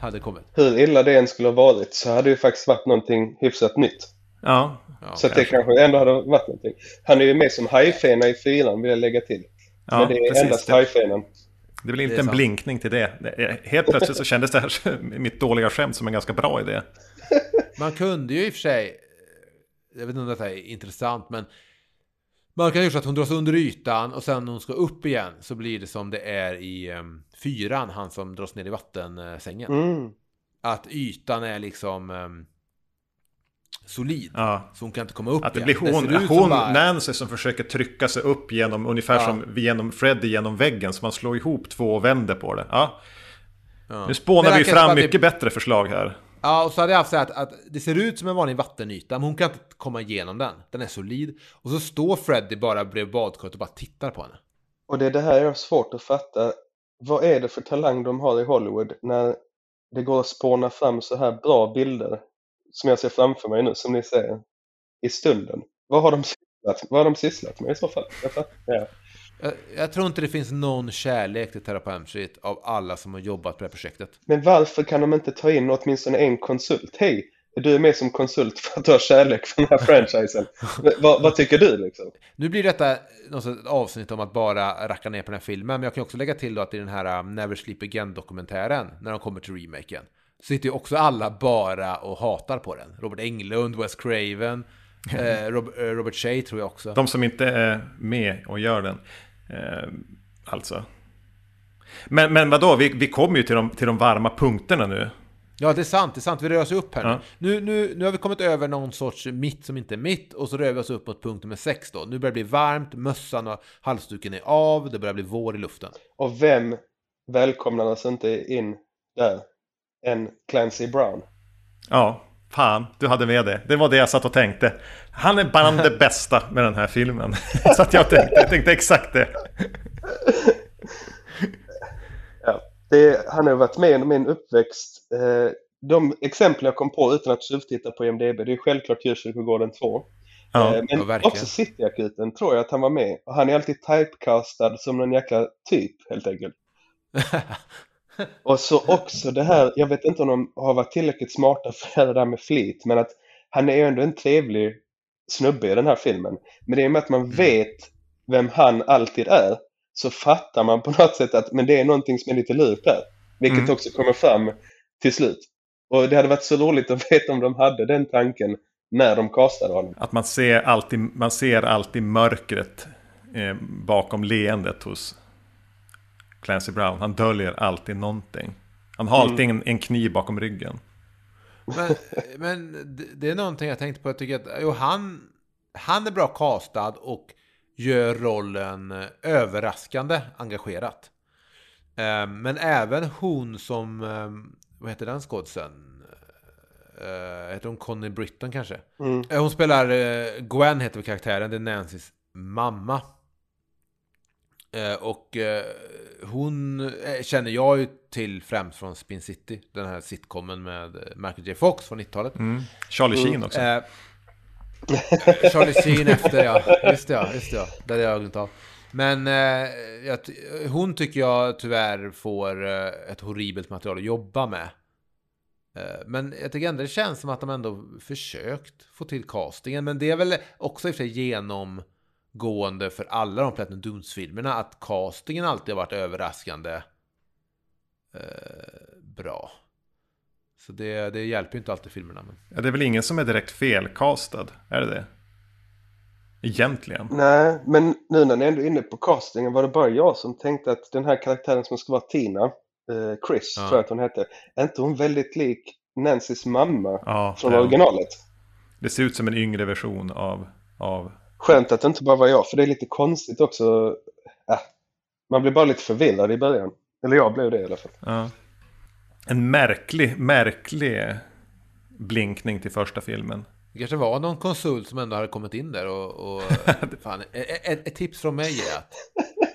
Hade kommit. Hur illa det än skulle ha varit så hade det faktiskt varit någonting hyfsat nytt. Ja. ja så det kanske ändå hade varit någonting. Han är ju med som hajfena i fyran vill jag lägga till. Ja, Men det är precis. endast hajfenan. Det blir inte en sant. blinkning till det. Helt plötsligt så kändes det här, mitt dåliga skämt, som en ganska bra idé. Man kunde ju i och för sig, jag vet inte om detta är intressant, men man kan ju så att hon dras under ytan och sen när hon ska upp igen så blir det som det är i um, fyran, han som dras ner i vattensängen. Mm. Att ytan är liksom um, solid. Ja. Så hon kan inte komma upp Att det igen. blir hon, det hon bara... Nancy som försöker trycka sig upp genom, ungefär ja. som genom Freddy genom väggen. Så man slår ihop två och vänder på det. Ja. ja. Nu spånar vi fram mycket det... bättre förslag här. Ja, och så hade jag haft så att, att det ser ut som en vanlig vattenyta, men hon kan inte komma igenom den. Den är solid. Och så står Freddy bara bredvid badkaret och bara tittar på henne. Och det är det här jag har svårt att fatta. Vad är det för talang de har i Hollywood när det går att spåna fram så här bra bilder som jag ser framför mig nu, som ni ser, i stunden. Vad har de sysslat, vad har de sysslat med i så fall? Ja. jag, jag tror inte det finns någon kärlek till Terra på Street av alla som har jobbat på det här projektet. Men varför kan de inte ta in åtminstone en konsult? Hej, du är med som konsult för att du har kärlek för den här franchisen. vad, vad, tycker du liksom? Nu blir detta något avsnitt om att bara racka ner på den här filmen. Men jag kan också lägga till då att i den här um, Never Sleep Again-dokumentären, när de kommer till remaken, sitter ju också alla bara och hatar på den. Robert Englund, Wes Craven, eh, Robert Shea tror jag också. De som inte är med och gör den. Eh, alltså. Men, men vadå, vi, vi kommer ju till de, till de varma punkterna nu. Ja, det är sant. Det är sant. Vi rör oss upp här ja. nu. Nu, nu. har vi kommit över någon sorts mitt som inte är mitt och så rör vi oss upp mot punkt nummer sex då. Nu börjar det bli varmt, mössan och halsduken är av, det börjar bli vår i luften. Och vem välkomnar oss inte in där? Än Clancy Brown. Ja, fan, du hade med det. Det var det jag satt och tänkte. Han är bland det bästa med den här filmen. Så att jag tänkte, jag tänkte exakt det. Ja, det. Han har varit med i min uppväxt. Eh, de exempel jag kom på utan att tjuvtitta på IMDB, det är självklart Djurkyrkogården 2. Ja, Eh, Men ja, också Cityakuten tror jag att han var med. Och han är alltid typecastad som någon jäkla typ helt enkelt. Och så också det här, jag vet inte om de har varit tillräckligt smarta för det där med flit, men att han är ju ändå en trevlig snubbe i den här filmen. Men det är med att man vet vem han alltid är, så fattar man på något sätt att men det är någonting som är lite lurt där. Vilket Mm. också kommer fram till slut. Och det hade varit så roligt att veta om de hade den tanken när de castade honom. Att man ser alltid, man ser alltid mörkret eh, bakom leendet hos Clancy Brown. Han döljer alltid någonting. Han har alltid en, en kniv bakom ryggen. Men, men det- är någonting jag tänkte på. Jag tycker att jo, han, han är bra castad och gör rollen eh, överraskande engagerat. Eh, Men även hon som, eh, vad heter den skådisen? Heter hon Connie Britton kanske? Mm. Hon spelar, Gwen heter karaktären, det är Nancys mamma. Eh, Och eh, hon eh, känner jag ju till främst från Spin City, den här sitcomen med Michael J. Fox från 90-talet. Mm. Charlie Sheen också. Eh, Charlie Sheen efter ja, just det ja, just det ja. Där är jag glömt av. Men eh, hon tycker jag tyvärr får eh, ett horribelt material att jobba med. Men jag tycker ändå det känns som att de ändå försökt få till castingen. Men det är väl också i och för sig genomgående för alla de Platinum Dunes-filmerna att castingen alltid har varit överraskande eh, bra. Så det, det hjälper ju inte alltid filmerna. Men... Ja, det är väl ingen som är direkt felcastad? Är det det? Egentligen. Nej, men nu när ni ändå är inne på castingen var det bara jag som tänkte att den här karaktären som ska vara Tina, eh, Chris Ja. tror jag att hon hette, är inte hon väldigt lik Nancys mamma Ja, från det, originalet? det ser ut som en yngre version av, av Skönt att det inte bara var jag, för det är lite konstigt också. Äh, man blir bara lite förvirrad i början. Eller jag blev det i alla fall. ja. en märklig, märklig blinkning till första filmen. Det kanske var någon konsult som ändå hade kommit in där och... och fan, ett, ett, ett tips från mig är att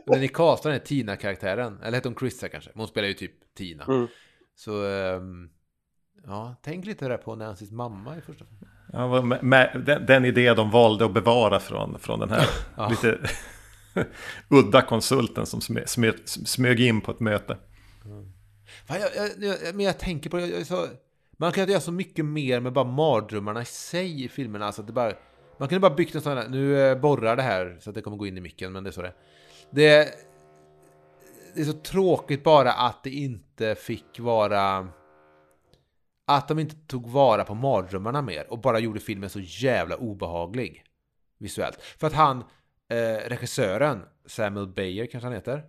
när ni castar den här Tina-karaktären, eller heter hon Chrissa kanske? Men hon spelar ju typ Tina. Mm. Så... ehm, ja, tänk lite där på Nancys mamma i första filmen. Ja, den, den idé de valde att bevara från, från den här Ja. lite udda konsulten som smö, smö, smög in på ett möte. Fan, jag, jag, jag, men jag tänker på det, så, man kan göra så mycket mer med bara mardrömmarna i sig i filmerna. Alltså det bara, man kunde bara byggt en sån här, nu eh, borrar det här så att det kommer gå in i micken, men det är så det Det är så tråkigt bara att det inte fick vara... Att de inte tog vara på mardrömmarna mer och bara gjorde filmen så jävla obehaglig visuellt. För att han, eh, regissören, Samuel Bayer kanske han heter,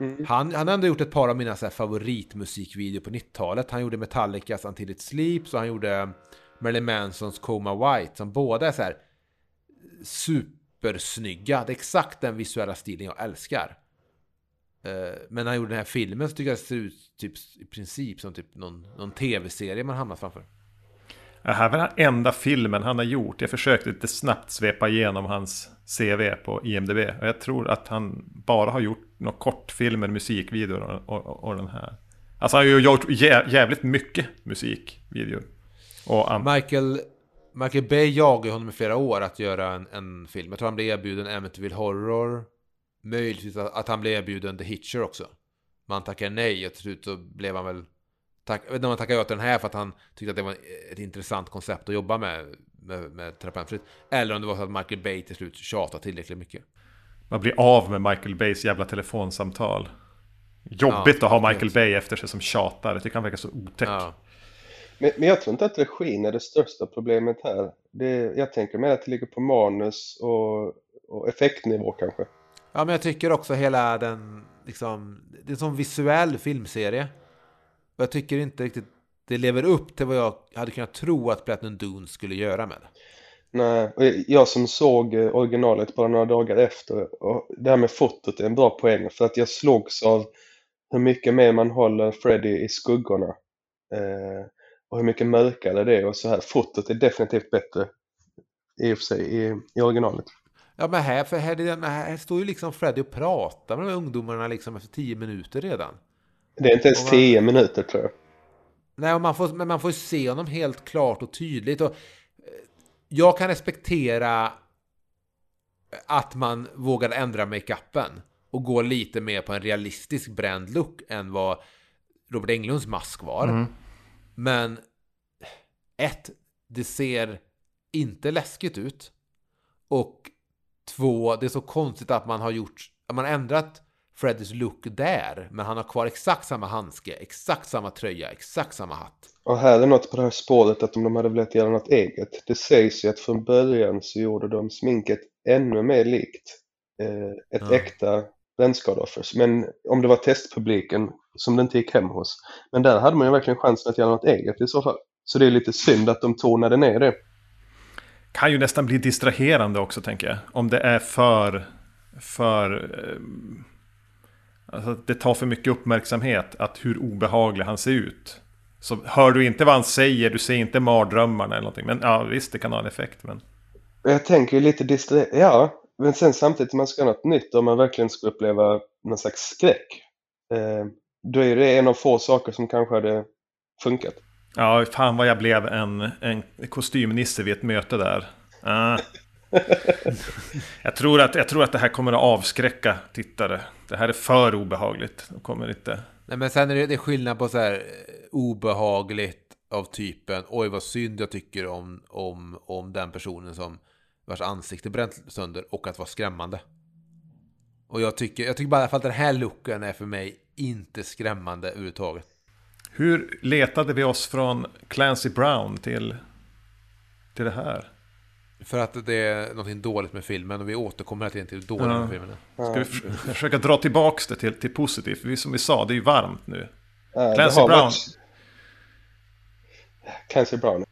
Mm. han, han har ändå gjort ett par av mina så här, favoritmusikvideor på 90-talet. Han gjorde Metallicas Until It Sleeps och han gjorde Marilyn Mansons Coma White som båda är så här supersnygga. Det är exakt den visuella stilen jag älskar. Eh, Men när han gjorde den här filmen så tycker jag det ser ut typ, i princip som typ någon, någon tv-serie man hamnar framför. Det här var den enda filmen han har gjort. Jag försökte lite snabbt svepa igenom hans CV på IMDB. Och jag tror att han bara har gjort några kortfilmer, musikvideor och, och, och den här. Alltså han har ju gjort jä, jävligt mycket musikvideor. Och Michael, Michael Bay jagar honom i flera år att göra en, en film. Jag tror han blev erbjuden Amityville Horror. Möjligtvis att, att han blev erbjuden The Hitcher också. Men han tackade nej och till slut så blev han väl... Tack, jag vet inte om han tackade ja till den här för att han tyckte att det var ett intressant koncept att jobba med, med, med terapeutfritt. Eller om det var så att Michael Bay till slut tjatade tillräckligt mycket. man blir av med Michael Bays jävla telefonsamtal. Jobbigt Ja, att ha Michael. Bay efter sig som tjatar. Jag tycker han verkar så otäck. Ja. Men, men jag tror inte att regin är det största problemet här. Det, jag tänker mer att det ligger på manus och, och effektnivå kanske ja, men jag tycker också hela den... Liksom, det är en sån visuell filmserie. Och jag tycker inte riktigt det lever upp till vad jag hade kunnat tro att Platinum Dune skulle göra med det. Nej, och jag som såg eh, originalet bara några dagar efter, och det här med fotot är en bra poäng för att jag slogs av hur mycket mer man håller Freddy i skuggorna. Eh, och hur mycket mörkare det är och så här. Fotot är definitivt bättre i och för sig i, i originalet. Ja, men här, för här, här står ju liksom Freddy och pratar med de här ungdomarna liksom efter tio minuter redan. Det är inte ens Och man- 10 minuter tror jag. Nej, man får, men man får se honom helt klart och tydligt. Och jag kan respektera att man vågar ändra makeupen och gå lite mer på en realistisk bränd look än vad Robert Englunds mask var. Mm. Men ett, det ser inte läskigt ut. Och två, det är så konstigt att man har gjort, att man ändrat Freddys look där, men han har kvar exakt samma handske, exakt samma tröja, exakt samma hatt. Och här är något på det här spåret att om de hade velat göra något eget. Det sägs ju att från början så gjorde de sminket ännu mer likt eh, ett ja. äkta brännskadeoffer. Men om det var testpubliken som det inte gick hem hos. Men där hade man ju verkligen chansen att göra något eget i så fall. Så det är lite synd att de tonade ner det. Kan ju nästan bli distraherande också tänker jag. Om det är för... för eh, alltså det tar för mycket uppmärksamhet att hur obehaglig han ser ut. Så hör du inte vad han säger, du ser inte mardrömmarna eller någonting. Men ja, visst det kan ha en effekt. Men... Jag tänker lite distraherande. Ja, men sen samtidigt om man ska ha något nytt om man verkligen ska uppleva någon slags skräck. Eh, då är det en av få saker som kanske hade funkat. Ja, fan vad jag blev en, en kostymnisse vid ett möte där. Uh. jag, tror att, jag tror att det här kommer att avskräcka tittare. Det här är för obehagligt. De kommer inte... Nej, men sen är det, det är skillnad på så här eh, obehagligt av typen oj vad synd jag tycker om, om, om den personen som vars ansikte bränt sönder och att vara skrämmande. Och jag tycker, jag tycker bara att den här looken är för mig inte skrämmande överhuvudtaget. Hur letade vi oss från Clancy Brown till, till det här? För att det är något dåligt med filmen och vi återkommer till det dåliga ja. med filmen. Ska vi försöka dra tillbaka det till, till positivt? För som vi sa, det är ju varmt nu. Ja, Clancy Brown. Varit... Clancy Brown.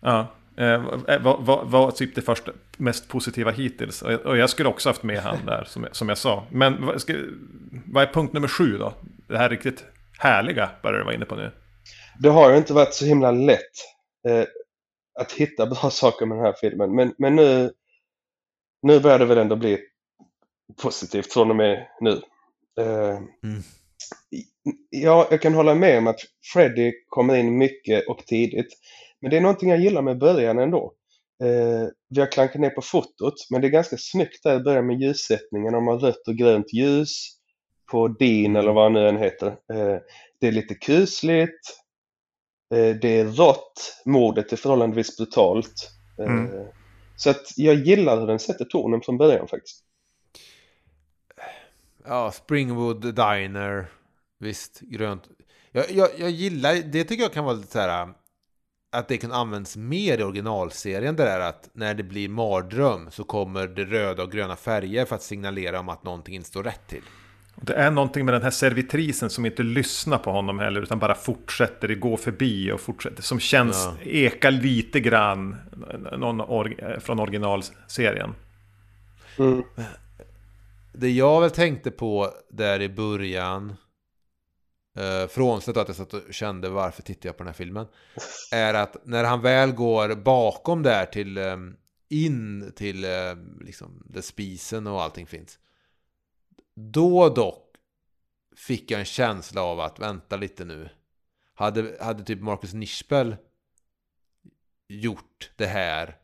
Ja. Eh, vad, vad, vad typ det första, mest positiva hittills? Och, och jag skulle också haft med han där, som, som jag sa. Men vad, ska, vad är punkt nummer sju då? Det här riktigt härliga börjar du vara inne på nu. Det har ju inte varit så himla lätt eh, att hitta bra saker med den här filmen. Men, men nu, nu börjar det väl ändå bli positivt från och med nu. Eh, mm. Ja, jag kan hålla med om att Freddy kommer in mycket och tidigt. Men det är någonting jag gillar med början ändå. Eh, vi har klankat ner på fotot, men det är ganska snyggt där i början med ljussättningen. De har rött och grönt ljus på Dean eller vad han nu än heter. Eh, det är lite kusligt. Eh, det är rått. Mordet är förhållandevis brutalt. Eh, mm. Så att jag gillar hur den sätter tonen från början faktiskt. Ja, Springwood Diner. Visst, grönt. Jag, jag, jag gillar, det tycker jag kan vara lite så här att det kan användas mer i originalserien. Det är att när det blir mardröm så kommer det röda och gröna färger för att signalera om att någonting inte står rätt till. Det är någonting med den här servitrisen som inte lyssnar på honom heller utan bara fortsätter, det går förbi och fortsätter. Som känns, ja. ekar lite grann någon or från originalserien. Mm. Det jag väl tänkte på där i början Uh, frånsett att jag satt och kände varför tittar jag på den här filmen. Är att när han väl går bakom där till um, in till um, liksom där spisen och allting finns. Då dock fick jag en känsla av att vänta lite nu. Hade, hade typ Marcus Nispel gjort det här.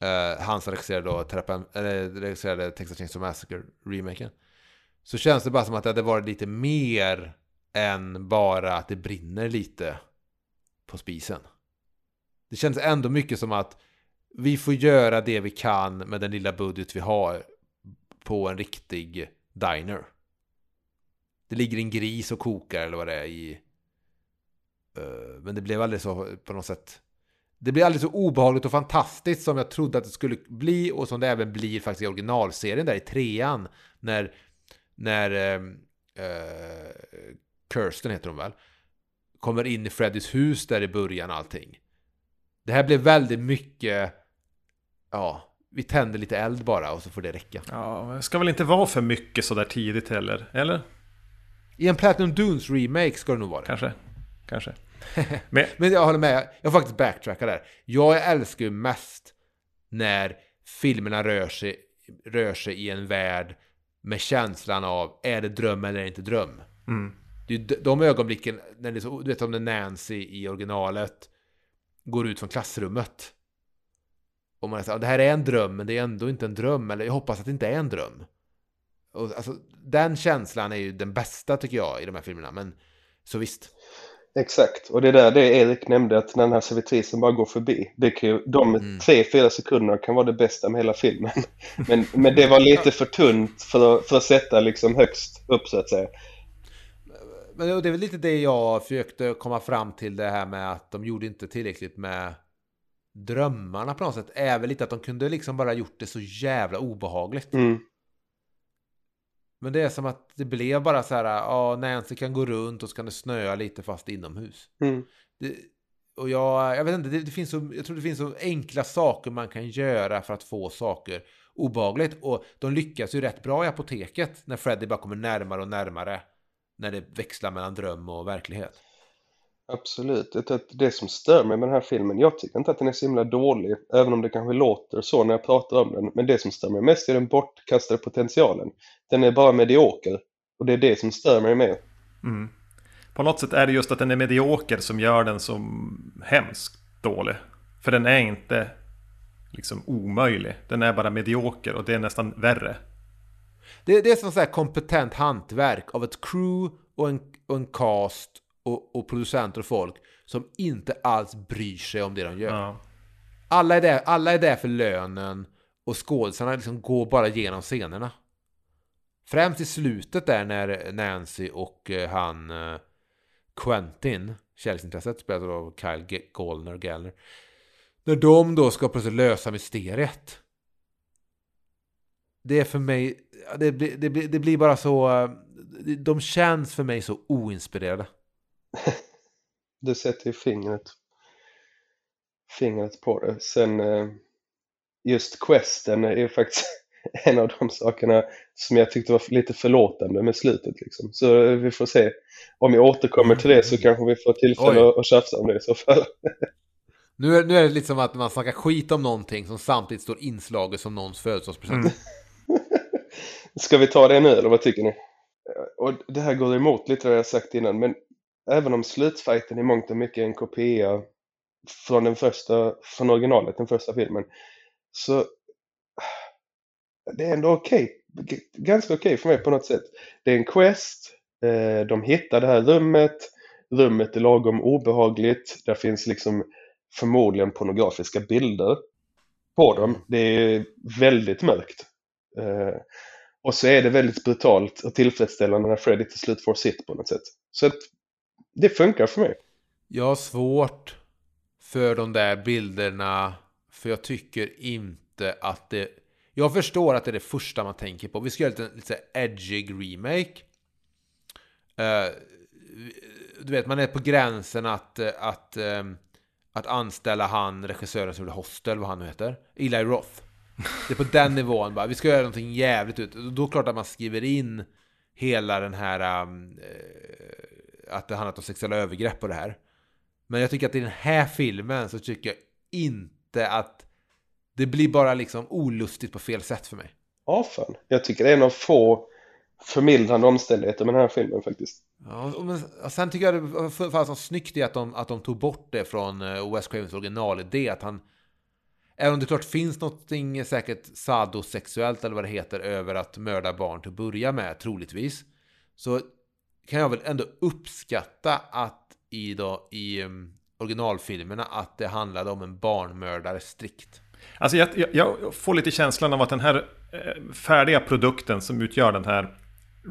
Eh, uh, han som regisserade då Terapen, eller regisserade Texas Chainsaw Massacre remaken. Så känns det bara som att det hade varit lite mer än bara att det brinner lite på spisen. Det känns ändå mycket som att vi får göra det vi kan med den lilla budget vi har på en riktig diner. Det ligger en gris och kokar eller vad det är i... Uh, men det blev aldrig så på något sätt... Det blev aldrig så obehagligt och fantastiskt som jag trodde att det skulle bli och som det även blir faktiskt i originalserien där i trean. När, när uh, uh, Kirsten heter hon väl, kommer in i Freddys hus där i början allting. Det här blev väldigt mycket, ja, vi tänder lite eld bara och så får det räcka. Ja, det ska väl inte vara för mycket sådär tidigt heller, eller? I en Platinum Dunes remake ska det nog vara Kanske, kanske. Men, Men jag håller med, jag får faktiskt backtracka där. Jag älskar ju mest när filmerna rör sig, rör sig i en värld med känslan av är det dröm eller är det inte dröm? Mm. Det är de ögonblicken, när det är så, du vet om när Nancy i originalet går ut från klassrummet. Och man säger det här är en dröm, men det är ändå inte en dröm. Eller jag hoppas att det inte är en dröm. Och, alltså, den känslan är ju den bästa tycker jag i de här filmerna. Men så visst. Exakt, och det är där det Erik nämnde att när den här servitrisen bara går förbi. Det kan ju, de mm. tre, fyra sekunderna kan vara det bästa med hela filmen. Men, men det var lite för tunt för, för att sätta liksom högst upp så att säga. Men det är väl lite det jag försökte komma fram till det här med att de gjorde inte tillräckligt med drömmarna på något sätt. Är väl lite att de kunde liksom bara gjort det så jävla obehagligt. Mm. Men det är som att det blev bara så här, ja, Nancy kan gå runt och så kan det snöa lite fast inomhus. Mm. Det, och jag, jag vet inte, det, det, finns så, jag tror det finns så enkla saker man kan göra för att få saker obagligt. Och de lyckas ju rätt bra i apoteket när Freddy bara kommer närmare och närmare. När det växlar mellan dröm och verklighet. Absolut. Det som stör mig med den här filmen, jag tycker inte att den är så himla dålig, även om det kanske låter så när jag pratar om den. Men det som stör mig mest är den bortkastade potentialen. Den är bara medioker. Och det är det som stör mig mer. Mm. På något sätt är det just att den är medioker som gör den så hemskt dålig. För den är inte liksom omöjlig. Den är bara medioker och det är nästan värre. Det, det är som så kompetent hantverk av ett crew och en, och en cast och, och producenter och folk som inte alls bryr sig om det de gör. Ja. Alla, är där, alla är där för lönen och skådisarna liksom går bara igenom scenerna. Främst i slutet där när Nancy och eh, han eh, Quentin, kärleksintresset, spelat av Kyle Gallner, Gallner. När de då ska plötsligt lösa mysteriet. Det är för mig, det, blir, det, blir, det blir bara så, eh, de känns för mig så oinspirerade. du sätter ju fingret, fingret på det. Sen just questen är ju faktiskt en av de sakerna som jag tyckte var lite förlåtande med slutet. Liksom. Så vi får se. Om jag återkommer till det så mm. kanske vi får tillfälle Oj. att tjafsa om det i så fall. Nu är, nu är det lite som att man snackar skit om någonting som samtidigt står inslaget som någons födelsedagspresent. Mm. Ska vi ta det nu eller vad tycker ni? Och det här går emot lite vad jag sagt innan men även om slutfighten i mångt och mycket är en kopia från den första, från originalet, den första filmen så det är ändå okej. Okay. Ganska okej okay för mig på något sätt. Det är en quest. Eh, de hittar det här rummet. Rummet är lagom obehagligt. Där finns liksom förmodligen pornografiska bilder på dem. Det är väldigt mörkt. Eh, och så är det väldigt brutalt och tillfredsställande när Freddy till slut får sitt på något sätt. Så att det funkar för mig. Jag har svårt för de där bilderna. För jag tycker inte att det jag förstår att det är det första man tänker på. Vi ska göra lite, lite edgig remake. Uh, du vet, man är på gränsen att, att, um, att anställa han, regissören som gjorde Hostel, vad han nu heter. Eli Roth. Det är på den nivån bara. Vi ska göra någonting jävligt ut. Då är det klart att man skriver in hela den här... Um, att det handlar om sexuella övergrepp och det här. Men jag tycker att i den här filmen så tycker jag inte att det blir bara liksom olustigt på fel sätt för mig. Ja, fan. Jag tycker det är en av få förmildrande omständigheter med den här filmen faktiskt. Ja, men sen tycker jag det var så snyggt i att de, att de tog bort det från eh, West Cravens originalidé. Att han, även om det klart finns någonting säkert sadosexuellt eller vad det heter över att mörda barn till att börja med, troligtvis. Så kan jag väl ändå uppskatta att i, då, i um, originalfilmerna att det handlade om en barnmördare strikt. Alltså jag, jag, jag, får lite känslan av att den här eh, färdiga produkten som utgör den här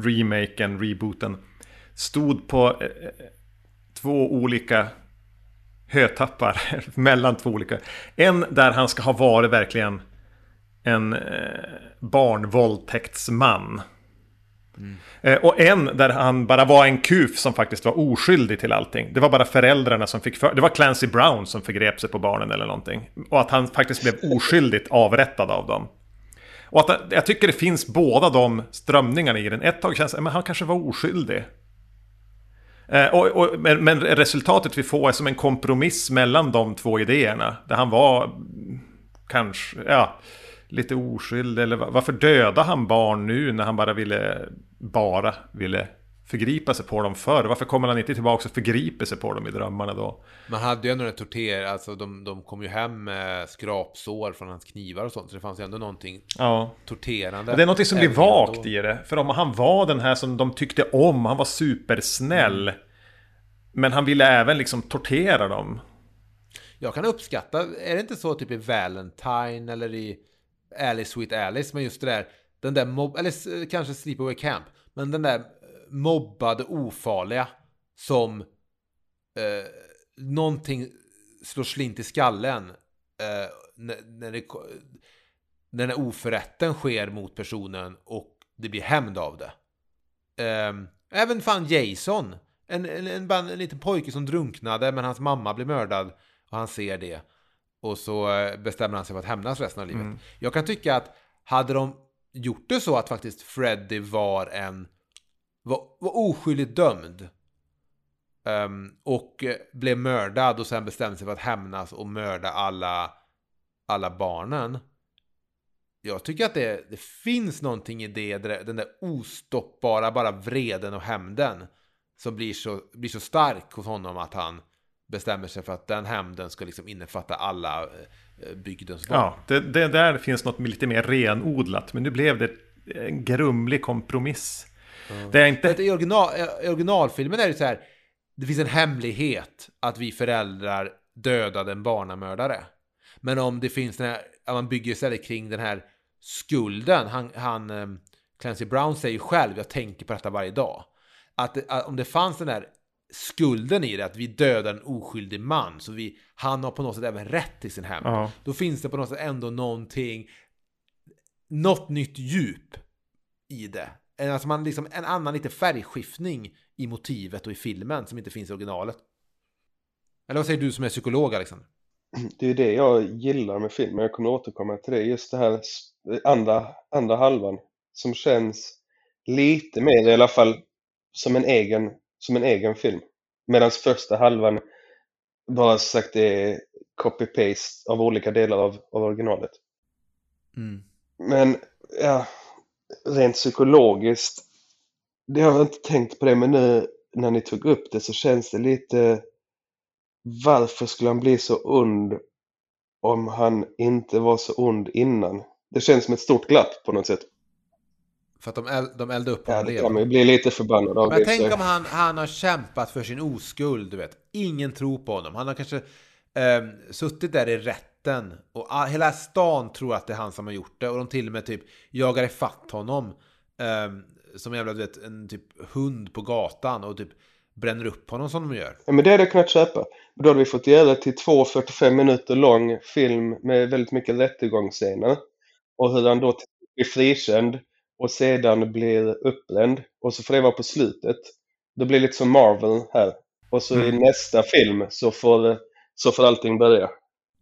remaken, rebooten, stod på eh, eh två olika hötappar mellan två olika. En där han ska ha varit verkligen en eh, barnvåldtäktsman. Mm. Och en där han bara var en kuf som faktiskt var oskyldig till allting. Det var bara föräldrarna som fick för... Det var Clancy Brown som förgrep sig på barnen eller någonting. Och att han faktiskt blev oskyldigt avrättad av dem. Och att jag tycker det finns båda de strömningarna i den. Ett tag känns det men han kanske var oskyldig. Eh, och, och, men, men, resultatet vi får är som en kompromiss mellan de två idéerna. Där han var kanske, ja lite oskyldig? Eller varför dödade han barn nu när han bara ville, bara ville förgripa sig på dem förr? Varför kommer han inte tillbaka och förgriper sig på dem i drömmarna då? Man hade ju ändå en torter, alltså de, de kom ju hem med skrapsår från hans knivar och sånt. Så det fanns ju ändå någonting ja. torterande. Det är någonting som blir vagt i det. För om han var den här som de tyckte om, han var supersnäll. Mm. Men han ville även liksom tortera dem. Jag kan uppskatta, är det inte så typ i Valentine eller i Alice Sweet Alice, men just det där, den där mobb, eller kanske Sleepaway Camp, men den där eh, mobbade ofarliga som eh, någonting slår slint i skallen eh, när, när, det, när den oförrätten sker mot personen och det blir hämnd av det. Eh, även fan Jason, en, en, en, en, en liten pojke som drunknade men hans mamma blev mördad och han ser det. Och så eh, bestämmer han sig för att hämnas resten av livet. Mm. Jag kan tycka att hade de gjort det så att faktiskt Freddy var en var, var oskyldigt dömd. Um, och blev mördad och sen bestämde sig för att hämnas och mörda alla, alla barnen. Jag tycker att det, det finns någonting i det, den där ostoppbara bara vreden och hämnden. Som blir så, blir så stark hos honom att han bestämmer sig för att den hämnden ska liksom innefatta alla eh, bygdens barn. Ja, det, det där finns något lite mer renodlat. Men nu blev det en grumlig kompromiss. Mm. Det är inte... I, original, I originalfilmen är det så här. Det finns en hemlighet att vi föräldrar dödade en barnamördare. Men om det finns den här, man bygger istället kring den här skulden. Han, han um, Clancy Brown säger själv, jag tänker på detta varje dag. Att, att om det fanns den här skulden i det, att vi dödar en oskyldig man, så vi, han har på något sätt även rätt till sin hämnd. Uh -huh. Då finns det på något sätt ändå någonting, något nytt djup i det. Alltså man liksom, en annan lite färgskiftning i motivet och i filmen som inte finns i originalet. Eller vad säger du som är psykolog Alexander? Det är det jag gillar med filmen, jag kommer återkomma till det, just det här andra, andra halvan som känns lite mer i alla fall som en egen, som en egen film. Medan första halvan bara sagt är copy-paste av olika delar av, av originalet. Mm. Men ja, rent psykologiskt, det har jag inte tänkt på det, men nu när ni tog upp det så känns det lite varför skulle han bli så ond om han inte var så ond innan? Det känns som ett stort glapp på något sätt. För att de, eld, de eldar upp honom. Ja, det kan man ju bli lite förbannad av. Men tänk om han, han har kämpat för sin oskuld, du vet. Ingen tror på honom. Han har kanske eh, suttit där i rätten och all, hela stan tror att det är han som har gjort det. Och de till och med typ jagar ifatt honom. Eh, som jävla, du vet, en typ hund på gatan och typ bränner upp honom som de gör. Ja, men det hade jag kunnat köpa. Då hade vi fått göra till två 45 minuter lång film med väldigt mycket rättegångsscener. Och hur han då blir frikänd och sedan blir uppbränd. Och så får det vara på slutet. Det blir lite som Marvel här. Och så mm. i nästa film så får, så får allting börja.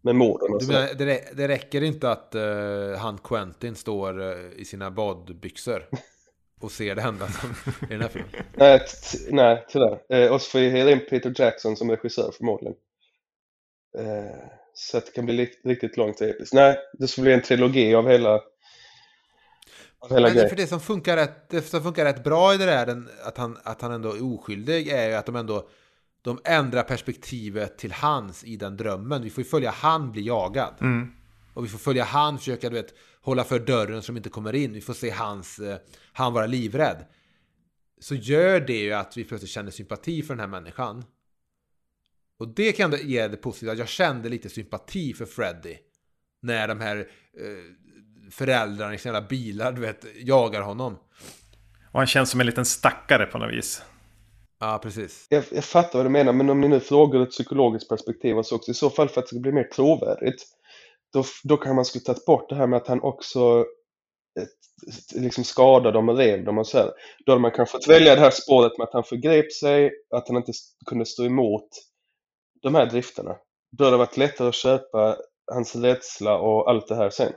Med morden och så. Menar, det, det räcker inte att uh, han Quentin står uh, i sina badbyxor och ser det hända i den här filmen. nej, nej, tyvärr. Uh, och så får vi hyra in Peter Jackson som regissör förmodligen. Uh, så att det kan bli riktigt långt och episkt. Nej, det ska bli en trilogi av hela men för det som funkar rätt, det som funkar rätt bra i det där, att han, att han ändå är oskyldig, är ju att de ändå de ändrar perspektivet till hans i den drömmen. Vi får ju följa han bli jagad. Mm. Och vi får följa han försöka du vet, hålla för dörren som inte kommer in. Vi får se hans, eh, han vara livrädd. Så gör det ju att vi plötsligt känner sympati för den här människan. Och det kan ge det positiva. Jag kände lite sympati för Freddy. När de här eh, föräldrarna i sina bilar, du vet, jagar honom. Och han känns som en liten stackare på något vis. Ja, precis. Jag, jag fattar vad du menar, men om ni nu frågar ett psykologiskt perspektiv och så också, i så fall för att det ska bli mer trovärdigt, då, då kan man skulle tagit bort det här med att han också ett, liksom skadade dem och rev dem och så här. Då hade man kanske fått välja det här spåret med att han förgrep sig, att han inte kunde stå emot de här drifterna. Då hade det varit lättare att köpa hans rädsla och allt det här sen.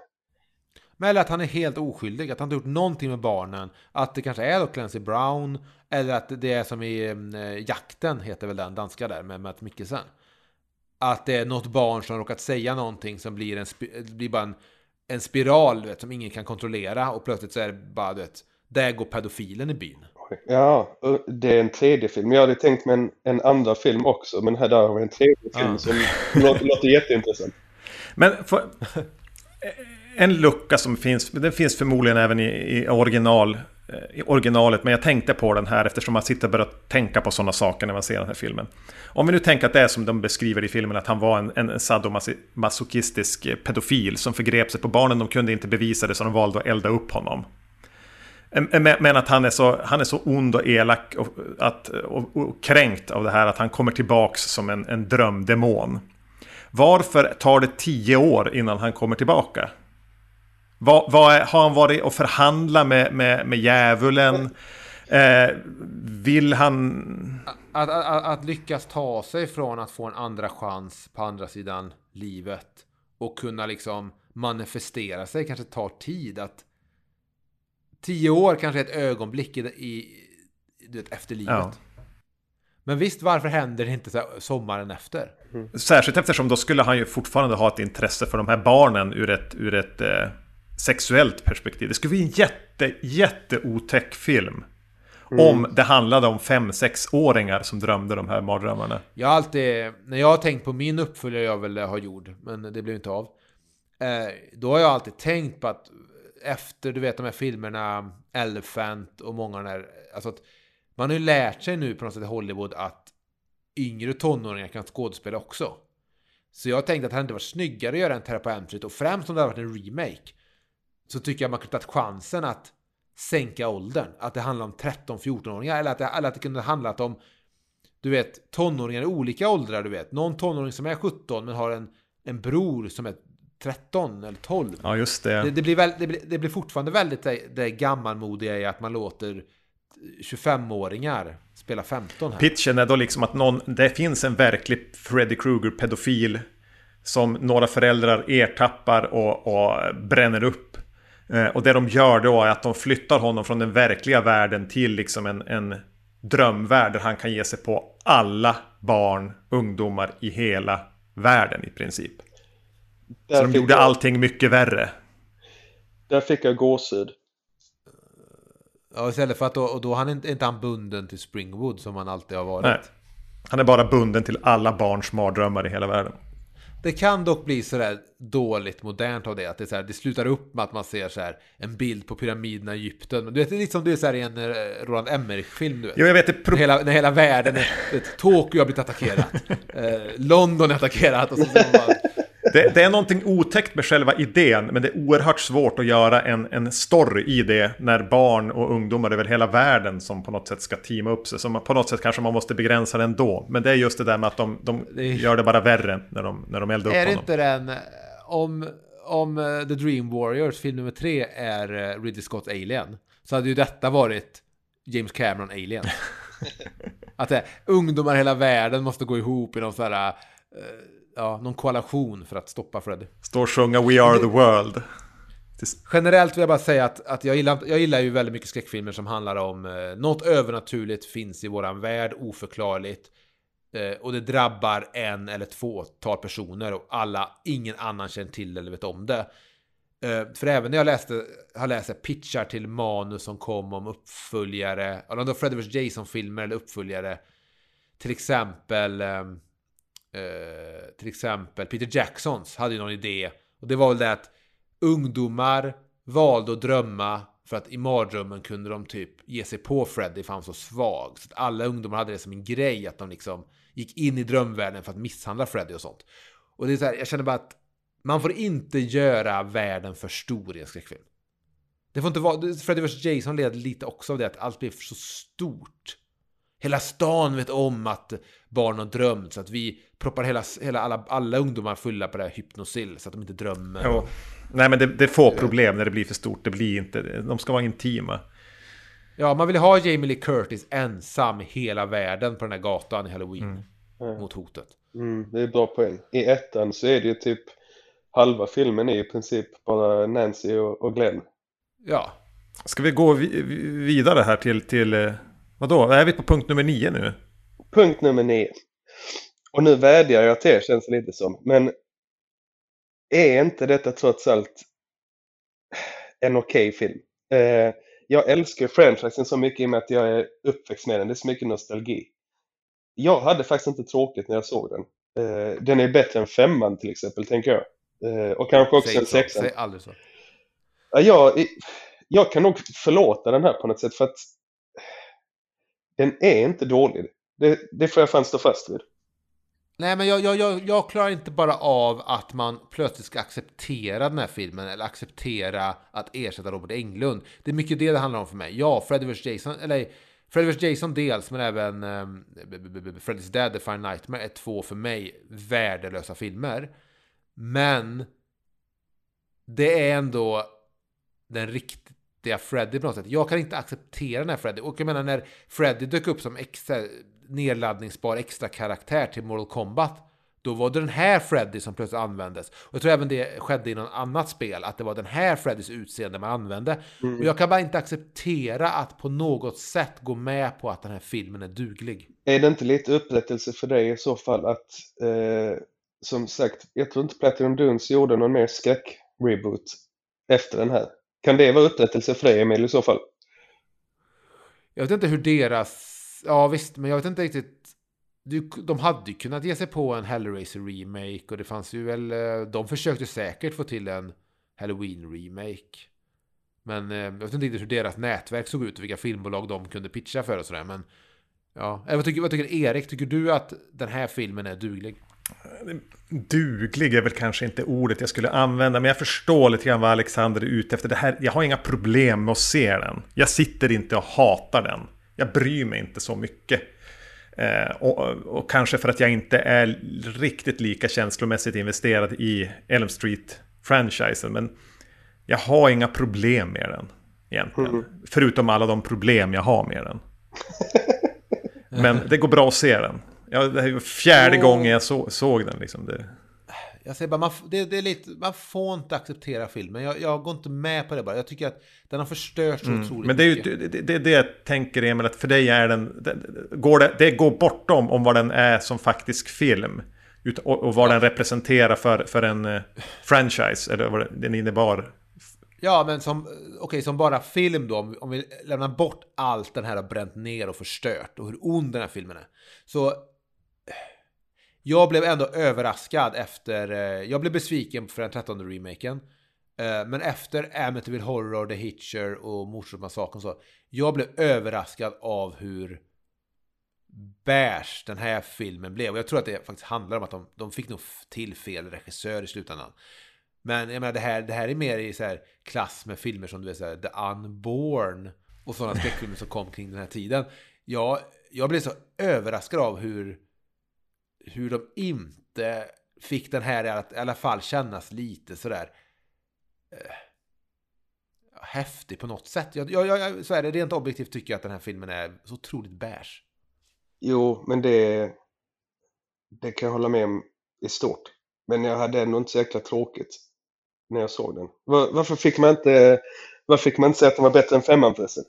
Men eller att han är helt oskyldig, att han inte gjort någonting med barnen. Att det kanske är då Clancy Brown. Eller att det är som i äh, Jakten, heter väl den danska där, med Matt Mikkelsen. Att det är något barn som råkat säga någonting som blir, en, blir bara en, en spiral, vet, som ingen kan kontrollera. Och plötsligt så är det bara, du vet, där går pedofilen i byn. Ja, det är en tredje film. Jag hade tänkt mig en, en andra film också, men här där har vi en tredje film som låter, låter jätteintressant. Men för, en lucka som finns, den finns förmodligen även i, i, original, eh, i originalet, men jag tänkte på den här eftersom man sitter och börjar tänka på sådana saker när man ser den här filmen. Om vi nu tänker att det är som de beskriver i filmen, att han var en, en sadomasochistisk pedofil som förgrep sig på barnen, de kunde inte bevisa det så de valde att elda upp honom. Men att han är så, han är så ond och elak och, att, och, och kränkt av det här att han kommer tillbaks som en, en drömdemon. Varför tar det tio år innan han kommer tillbaka? Vad, vad har han varit och förhandlat med, med, med djävulen? Eh, vill han... Att, att, att, lyckas ta sig från att få en andra chans på andra sidan livet och kunna liksom manifestera sig kanske tar tid. Att tio år kanske är ett ögonblick i, i du vet, efter livet. Ja. Men visst, varför händer det inte sommaren efter? Mm. Särskilt eftersom då skulle han ju fortfarande ha ett intresse för de här barnen ur ett, ur ett eh, sexuellt perspektiv. Det skulle bli en jätte, jätteotäck film. Mm. Om det handlade om fem åringar som drömde de här mardrömmarna. Jag har alltid, när jag har tänkt på min uppföljare jag vill ha gjort, men det blev inte av. Eh, då har jag alltid tänkt på att efter, du vet de här filmerna, Elephant och många av de här, alltså att man har ju lärt sig nu på något sätt i Hollywood att yngre tonåringar kan skådespela också. Så jag tänkte att det hade inte varit snyggare att göra en Terra på Elm Street och främst om det hade varit en remake. Så tycker jag man kunde tagit chansen att sänka åldern. Att det handlar om 13-14-åringar eller att det, eller att det kunde handlat om du vet, tonåringar i olika åldrar, du vet. Någon tonåring som är 17 men har en, en bror som är 13 eller 12. Ja, just det. Det, det blir, väl, det, blir, det blir fortfarande väldigt det, det gammalmodiga i att man låter 25-åringar spela 15 här. Pitchen är då liksom att någon, det finns en verklig Freddy Krueger-pedofil som några föräldrar ertappar och, och bränner upp. Eh, och det de gör då är att de flyttar honom från den verkliga världen till liksom en, en drömvärld där han kan ge sig på alla barn, ungdomar i hela världen i princip. Där Så de gjorde jag... allting mycket värre. Där fick jag gåshud. Ja, istället för att då, och då han är inte han bunden till Springwood som han alltid har varit. Nej. Han är bara bunden till alla barns mardrömmar i hela världen. Det kan dock bli sådär dåligt modernt av det. Att det, är så här, det slutar upp med att man ser så här, en bild på pyramiderna i Egypten. Men du vet, det är lite som det är så här i en eh, Roland Emmerich-film. Du vet. Jo, jag vet. Det pro- när, hela, när hela världen är... Vet, Tokyo har blivit attackerat. eh, London är attackerat. Och så, så bara, det, det, är någonting otäckt med själva idén, men det är oerhört svårt att göra en, en story i det när barn och ungdomar över hela världen som på något sätt ska teama upp sig. Så på något sätt kanske man måste begränsa det ändå. Men det är just det där med att de, de gör det bara värre när de, när de eldar upp honom. Är det inte den, om, om eh, The Dream Warriors, film nummer tre, är eh, Ridley Scotts Alien, så hade ju detta varit James Cameron Alien. att det, ungdomar i hela världen måste gå ihop i någon sån här... Uh, ja, någon koalition för att stoppa Freddy. Står och sjunga We Are The World. Generellt vill jag bara säga att, att jag, gillar, jag gillar ju väldigt mycket skräckfilmer som handlar om eh, något övernaturligt finns i våran värld, oförklarligt. Eh, och det drabbar en eller två tal personer och alla, ingen annan känner till eller vet om det. Eh, för även när jag läste, har läst pitchar till manus som kom om uppföljare, eller om det var Freddy vs Jason-filmer eller uppföljare. Till exempel eh, till exempel Peter Jacksons hade ju någon idé. Och det var väl det att ungdomar valde att drömma för att i mardrömmen kunde de typ ge sig på Freddy för han var så svag. Så att alla ungdomar hade det som en grej att de liksom gick in i drömvärlden för att misshandla Freddy och sånt. Och det är så här, jag känner bara att man får inte göra världen för stor i en skräckfilm. Det får inte vara, Freddy vs Jason led lite också av det att allt blev så stort. Hela stan vet om att barn har drömt så att vi proppar hela, hela alla, alla ungdomar fulla på det här hypnosil så att de inte drömmer. Jo. Nej men det, det får problem när det blir för stort. Det blir inte, de ska vara intima. Ja, man vill ha Jamie Lee Curtis ensam i hela världen på den här gatan i Halloween. Mm. Mot hotet. Mm, det är bra poäng. I ettan så är det ju typ halva filmen är i princip bara Nancy och, och Glenn. Ja. Ska vi gå vidare här till, till eh, vadå? Är vi på punkt nummer nio nu? Punkt nummer nio. Och nu vädjar jag till er känns det lite som. Men är inte detta trots allt en okej okay film? Eh, jag älskar franchisen så mycket i och med att jag är uppväxt med den. Det är så mycket nostalgi. Jag hade faktiskt inte tråkigt när jag såg den. Uh, den är bättre än femman till exempel, tänker jag. Uh, och kanske också Säg en så, sexan. Säg aldrig så. Ja, jag, jag kan nog förlåta den här på något sätt för att den är inte dålig. Det, det får jag fan stå fast vid. Nej, men jag, jag, jag, jag klarar inte bara av att man plötsligt ska acceptera den här filmen eller acceptera att ersätta Robert Englund. Det är mycket det det handlar om för mig. Ja, Freddy vs Jason, eller Freddy vs Jason dels, men även um, Freddy's Dead, The Fine Nightmare är två för mig värdelösa filmer. Men det är ändå den riktiga Freddy på något sätt. Jag kan inte acceptera den här Freddy. Och jag menar när Freddy dök upp som extra nedladdningsbar extra karaktär till Mortal Kombat. Då var det den här Freddy som plötsligt användes. Och jag tror även det skedde i något annat spel, att det var den här Freddys utseende man använde. Mm. Och jag kan bara inte acceptera att på något sätt gå med på att den här filmen är duglig. Är det inte lite upprättelse för dig i så fall att, eh, som sagt, jag tror inte Platinum Dunes gjorde någon mer skräck-reboot efter den här. Kan det vara upprättelse för dig, Emil, i så fall? Jag vet inte hur deras... Ja, visst, men jag vet inte riktigt... De hade ju kunnat ge sig på en Hellraiser remake och det fanns ju väl... Eh, de försökte säkert få till en Halloween remake. Men eh, jag vet inte riktigt hur deras nätverk såg ut och vilka filmbolag de kunde pitcha för och sådär. Men ja, eh, vad tycker, vad tycker Erik? Tycker du att den här filmen är duglig? Duglig är väl kanske inte ordet jag skulle använda, men jag förstår lite grann vad Alexander är ute efter. Det här, jag har inga problem med att se den. Jag sitter inte och hatar den. Jag bryr mig inte så mycket. Eh, och, och, kanske för att jag inte är riktigt lika känslomässigt investerad i Elm Street-franchisen. Men jag har inga problem med den egentligen. Mm. Förutom alla de problem jag har med den. Men det går bra att se den. Ja, det var fjärde oh. gången jag så, såg den. Liksom. Det... Jag säger bara, man, det, det, är lite, man får inte acceptera filmen. Jag, jag, går inte med på det bara. Jag tycker att den har förstört så mm. otroligt Men det är ju det, det, det, jag tänker Emil, att för dig är den... Det, går det, det går bortom om vad den är som faktisk film. Och, och vad ja. den representerar för, för en uh, franchise, eller vad den innebar. Ja, men som, okay, som bara film då, om, om vi lämnar bort allt den här har bränt ner och förstört och hur ond den här filmen är. Så jag blev ändå överraskad efter, eh, jag blev besviken för den 13 remaken. Eh, men efter Amityville Horror, The Hitcher och Mordsordsmassakern så, jag blev överraskad av hur bärs den här filmen blev. Och jag tror att det faktiskt handlar om att de, de fick nog till fel regissör i slutändan. Men jag menar, det här, det här är mer i så här klass med filmer som du vet, så här, The Unborn och sådana skräckfilmer som kom kring den här tiden. Jag, jag blev så överraskad av hur hur de inte fick den här att i alla fall kännas lite sådär eh, häftig på något sätt. Jag, jag, jag, så är det, rent objektivt tycker jag att den här filmen är så otroligt beige. Jo, men det, det kan jag hålla med om i stort. Men jag hade ändå inte så jäkla tråkigt när jag såg den. Var, varför fick man inte varför fick man inte säga att den var bättre än femman förresten?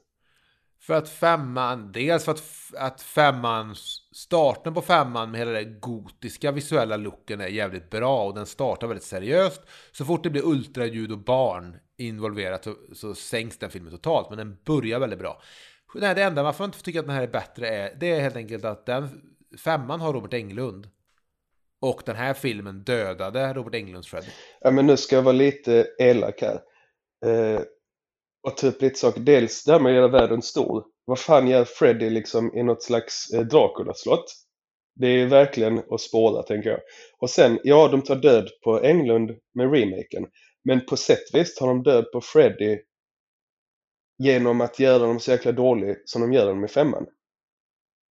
För att femman, dels för att, att femman, starten på femman med hela den gotiska visuella looken är jävligt bra och den startar väldigt seriöst. Så fort det blir ultraljud och barn involverat så, så sänks den filmen totalt, men den börjar väldigt bra. Nej, det enda varför man inte tycker att den här är bättre är, det är helt enkelt att den femman har Robert Englund. Och den här filmen dödade Robert Englunds Freddy. Ja, men nu ska jag vara lite elak här. Eh, och ta upp lite saker. Dels det här med att göra världen stor. Vad fan gör Freddy liksom i något slags eh, Dracula-slott? Det är verkligen att spåra tänker jag. Och sen, ja de tar död på Englund med remaken. Men på sätt vis tar de död på Freddy genom att göra dem så jäkla dålig som de gör dem i femman.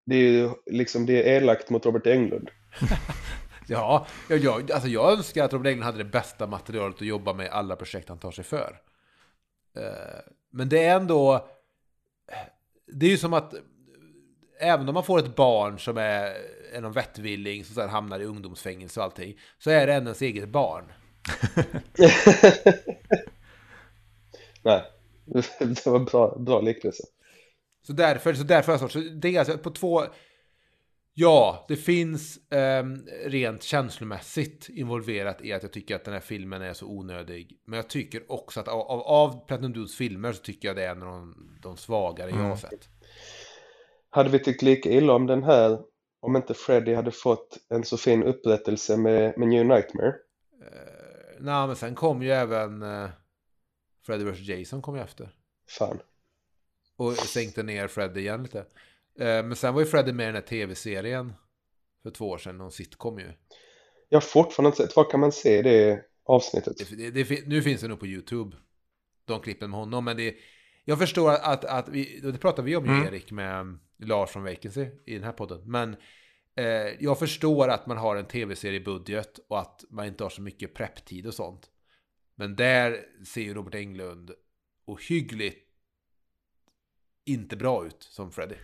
Det är ju liksom, det är elakt mot Robert Englund. ja, jag, alltså jag önskar att Robert Englund hade det bästa materialet att jobba med i alla projekt han tar sig för. Eh, men det är ändå... Det är ju som att även om man får ett barn som är en vettvilling som sen hamnar i ungdomsfängelse och allting, så är det ändå ens eget barn. Nej, det var bra, bra liknelse. Så därför, så därför, så det är alltså på två... Ja, det finns eh, rent känslomässigt involverat i att jag tycker att den här filmen är så onödig. Men jag tycker också att av, av, av Platinum Dudes filmer så tycker jag det är en av de, de svagare mm. jag har sett. Hade vi tyckt lika illa om den här om inte Freddy hade fått en så fin upprättelse med, med New Nightmare? Uh, Nej, men sen kom ju även uh, Freddy vs Jason kom ju efter. Fan. Och sänkte ner Freddy igen lite. Uh, men sen var ju Freddy med i den här tv-serien för två år sedan, någon sitcom ju. Jag har fortfarande inte sett, var kan man se det avsnittet? Det, det, det, nu finns det nog på YouTube. De klippen med honom, men det jag förstår att, att vi, det pratade vi om ju mm. Erik med Lars från Vacancy i den här podden. Men eh, jag förstår att man har en tv-seriebudget och att man inte har så mycket prepptid och sånt. Men där ser ju Robert Englund ohyggligt inte bra ut som Freddy.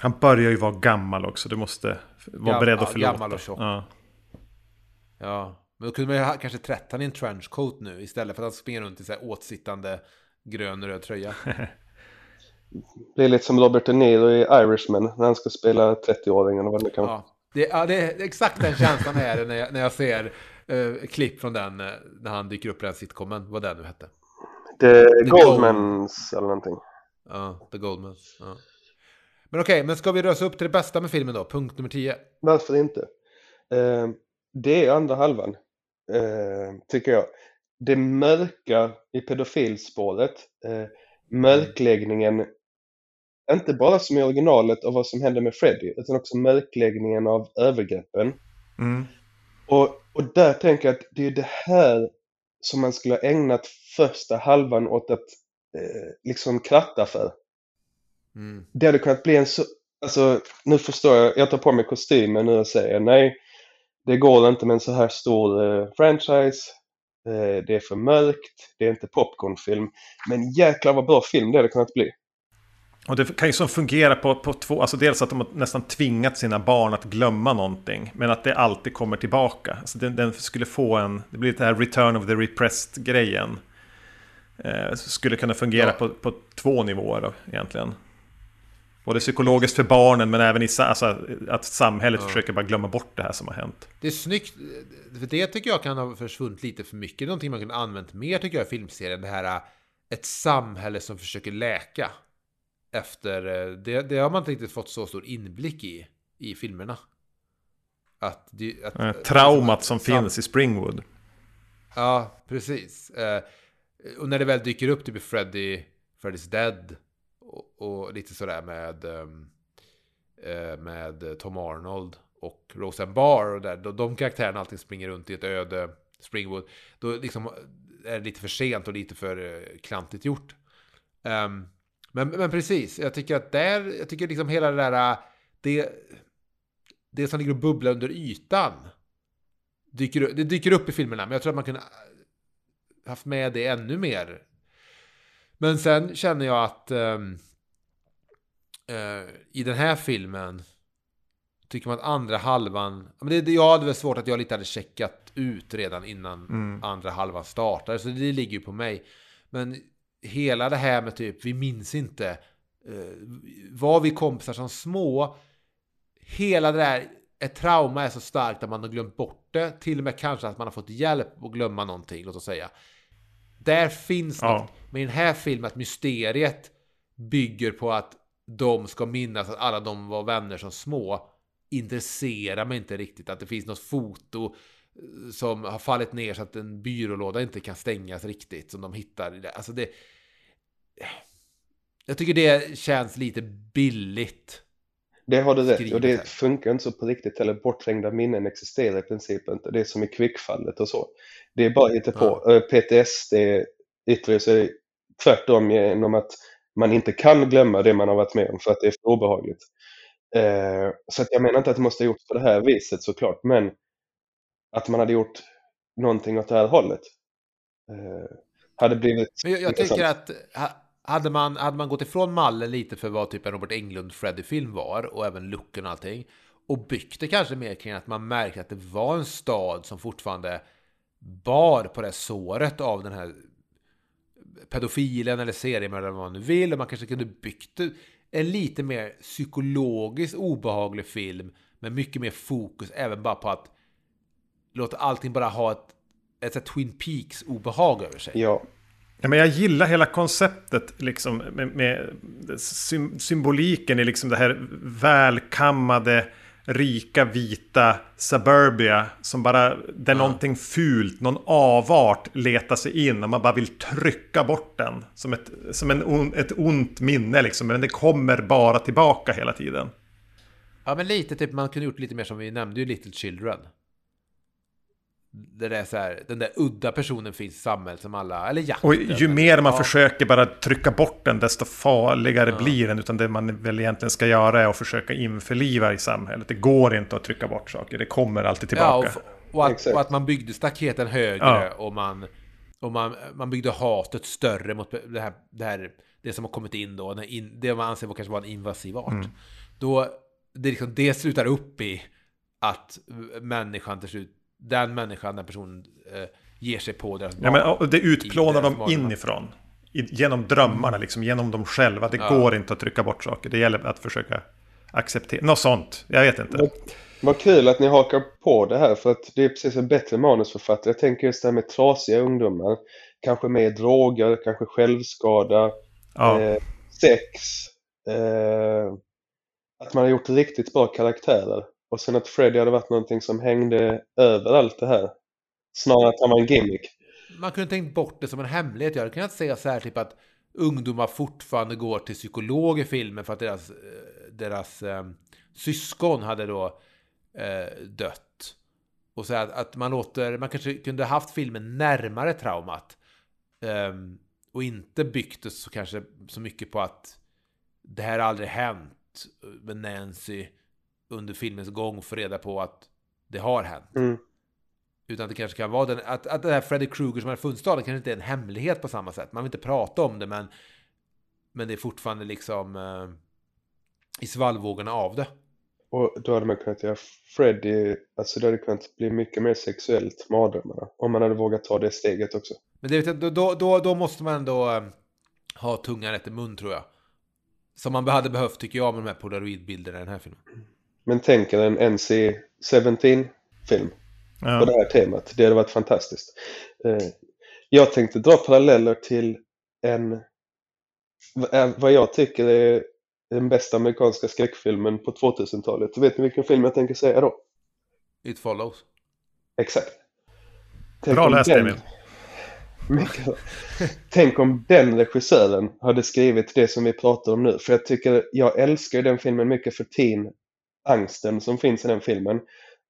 Han börjar ju vara gammal också. Du måste vara Gam beredd att förlåta. Gammal och tjock. Ja. ja. Men då kunde man ju kanske trätta han i en trenchcoat nu istället för att han springer runt i så här åtsittande grön röd tröja. Det är lite som Robert De Niro i Irishman när han ska spela 30-åringen och vad det kan ja. Det, ja, det är exakt den känslan är när jag, när jag ser uh, klipp från den uh, när han dyker upp i den sitcomen, vad det nu hette. The, The Goldmans Gold... eller någonting. Ja, The Goldmans. Ja. Men okej, okay, men ska vi rösa upp till det bästa med filmen då? Punkt nummer 10. Varför inte? Uh, det är andra halvan, tycker jag det mörka i pedofilspåret, eh, mörkläggningen, inte bara som i originalet av vad som hände med Freddy, utan också mörkläggningen av övergreppen. Mm. Och, och där tänker jag att det är det här som man skulle ha ägnat första halvan åt att eh, liksom kratta för. Mm. Det hade kunnat bli en så, alltså nu förstår jag, jag tar på mig kostymen nu och säger nej, det går inte med en så här stor eh, franchise. Eh, det är för mörkt, det är inte popcornfilm. Men jäklar vad bra film det hade kunnat bli. Och det kan ju som fungera på, på två, alltså dels att de har nästan tvingat sina barn att glömma någonting. Men att det alltid kommer tillbaka. Alltså den, den skulle få en, det blir det här return of the repressed grejen. Eh, skulle kunna fungera ja. på, på två nivåer då, egentligen. Både psykologiskt för barnen men även i alltså, att samhället ja. försöker bara glömma bort det här som har hänt. Det är snyggt, för det tycker jag kan ha försvunnit lite för mycket. Någonting man kunde använt mer tycker jag i filmserien. Det här ett samhälle som försöker läka. Efter, det, det har man inte riktigt fått så stor inblick i, i filmerna. Att, att, äh, Traumat att, som finns i Springwood. Ja, precis. Eh, och när det väl dyker upp typ Freddy, Freddy's Dead och, och lite sådär med, ehm, eh, med Tom Arnold och Roseanne Barr och där, de karaktärerna alltid springer runt i ett öde Springwood. Då liksom eh, är det lite för sent och lite för eh, klantigt gjort. Um, men, men precis, jag tycker att där, jag tycker liksom hela det där, det, det som ligger och bubblar under ytan, dyker, det dyker upp i filmerna, men jag tror att man kunde haft med det ännu mer men sen känner jag att um, uh, i den här filmen tycker man att andra halvan... Men det, jag hade väl svårt att jag lite hade checkat ut redan innan mm. andra halvan startade. Så det ligger ju på mig. Men hela det här med typ, vi minns inte. Uh, var vi kompisar som små? Hela det där, ett trauma är så starkt att man har glömt bort det. Till och med kanske att man har fått hjälp att glömma någonting, låt oss säga. Där finns ja. något. Men i den här filmen, att mysteriet bygger på att de ska minnas att alla de var vänner som små intresserar mig inte riktigt. Att det finns något foto eh, som har fallit ner så att en byrålåda inte kan stängas riktigt. Som de hittar. Alltså det... Jag tycker det känns lite billigt. Det har du rätt och det funkar inte så på riktigt eller bortträngda minnen existerar i princip inte. Det är som i kvickfallet och så. Det är bara på. Ja. PTSD yttrar sig tvärtom genom att man inte kan glömma det man har varit med om för att det är för obehagligt. Eh, så att jag menar inte att det måste ha gjorts på det här viset såklart, men att man hade gjort någonting åt det här hållet. Eh, hade blivit jag, jag tycker att hade man, hade man gått ifrån mallen lite för vad typ en Robert Englund-Freddy-film var och även looken och allting och byggt det kanske mer kring att man märkte att det var en stad som fortfarande bar på det såret av den här pedofilen eller seriemördaren vad man nu vill och man kanske kunde byggt en lite mer psykologiskt obehaglig film med mycket mer fokus även bara på att låta allting bara ha ett, ett, ett Twin Peaks-obehag över sig. Ja. Ja, men jag gillar hela konceptet liksom, med, med symboliken i liksom det här välkammade rika vita suburbia som bara, där ja. någonting fult, någon avart letar sig in och man bara vill trycka bort den. Som ett, som en, ett ont minne liksom, men det kommer bara tillbaka hela tiden. Ja, men lite typ, man kunde gjort lite mer som vi nämnde ju Little Children. Det är så här, den där udda personen finns i samhället som alla, eller jakten. Och ju mer man ja. försöker bara trycka bort den, desto farligare ja. blir den. Utan det man väl egentligen ska göra är att försöka införliva i samhället. Det går inte att trycka bort saker, det kommer alltid tillbaka. Ja, och, och, att, och, att, man byggde staketen högre och, man, och man, man byggde hatet större mot det här, det, här, det som har kommit in då, in, det man anser kanske vara en invasiv art. Mm. Då, det, liksom, det slutar upp i att människan till slut den människan, den personen eh, ger sig på deras barn. Ja, men, det utplånar dem inifrån. genom drömmarna, liksom, genom dem själva. Det ja. går inte att trycka bort saker. Det gäller att försöka acceptera. Något sånt. Jag vet inte. Vad kul att ni hakar på det här för att det är precis en bättre manusförfattare. Jag tänker just det här med trasiga ungdomar. Kanske med droger, kanske självskada, ja. eh, sex. Eh, att man har gjort riktigt bra karaktärer. Och sen att Freddy hade varit någonting som hängde över allt det här. Snarare att han var en gimmick. Man kunde tänkt bort det som en hemlighet. Jag hade kunnat säga så här typ att ungdomar fortfarande går till psykolog i filmen för att deras, eh, deras eh, syskon hade då eh, dött. Och så att, att man låter, man kanske kunde haft filmen närmare traumat. Eh, och inte byggt det så kanske så mycket på att det här aldrig hänt eh, med Nancy under filmens gång få reda på att det har hänt. Mm. Utan det kanske kan vara den, att, att det här Freddy Krueger som då, det kanske inte är en hemlighet på samma sätt. Man vill inte prata om det, men, men det är fortfarande liksom eh, i svallvågorna av det. Och då hade man kunnat göra Freddy, alltså det hade kunnat bli mycket mer sexuellt mardrömmarna. Om man hade vågat ta det steget också. Men det, då, då, då måste man ändå eh, ha tungan rätt i mun tror jag. Som man hade behövt tycker jag med de här polaroidbilderna i den här filmen. Men tänk er en NC-17-film ja. på det här temat. Det hade varit fantastiskt. Eh, jag tänkte dra paralleller till en, eh, vad jag tycker är den bästa amerikanska skräckfilmen på 2000-talet. Vet ni vilken film jag tänker säga då? It follows. Exakt. Tänk Bra läst Emil. Tänk om den regissören hade skrivit det som vi pratar om nu. För jag tycker, jag älskar den filmen mycket för teen angsten som finns i den filmen.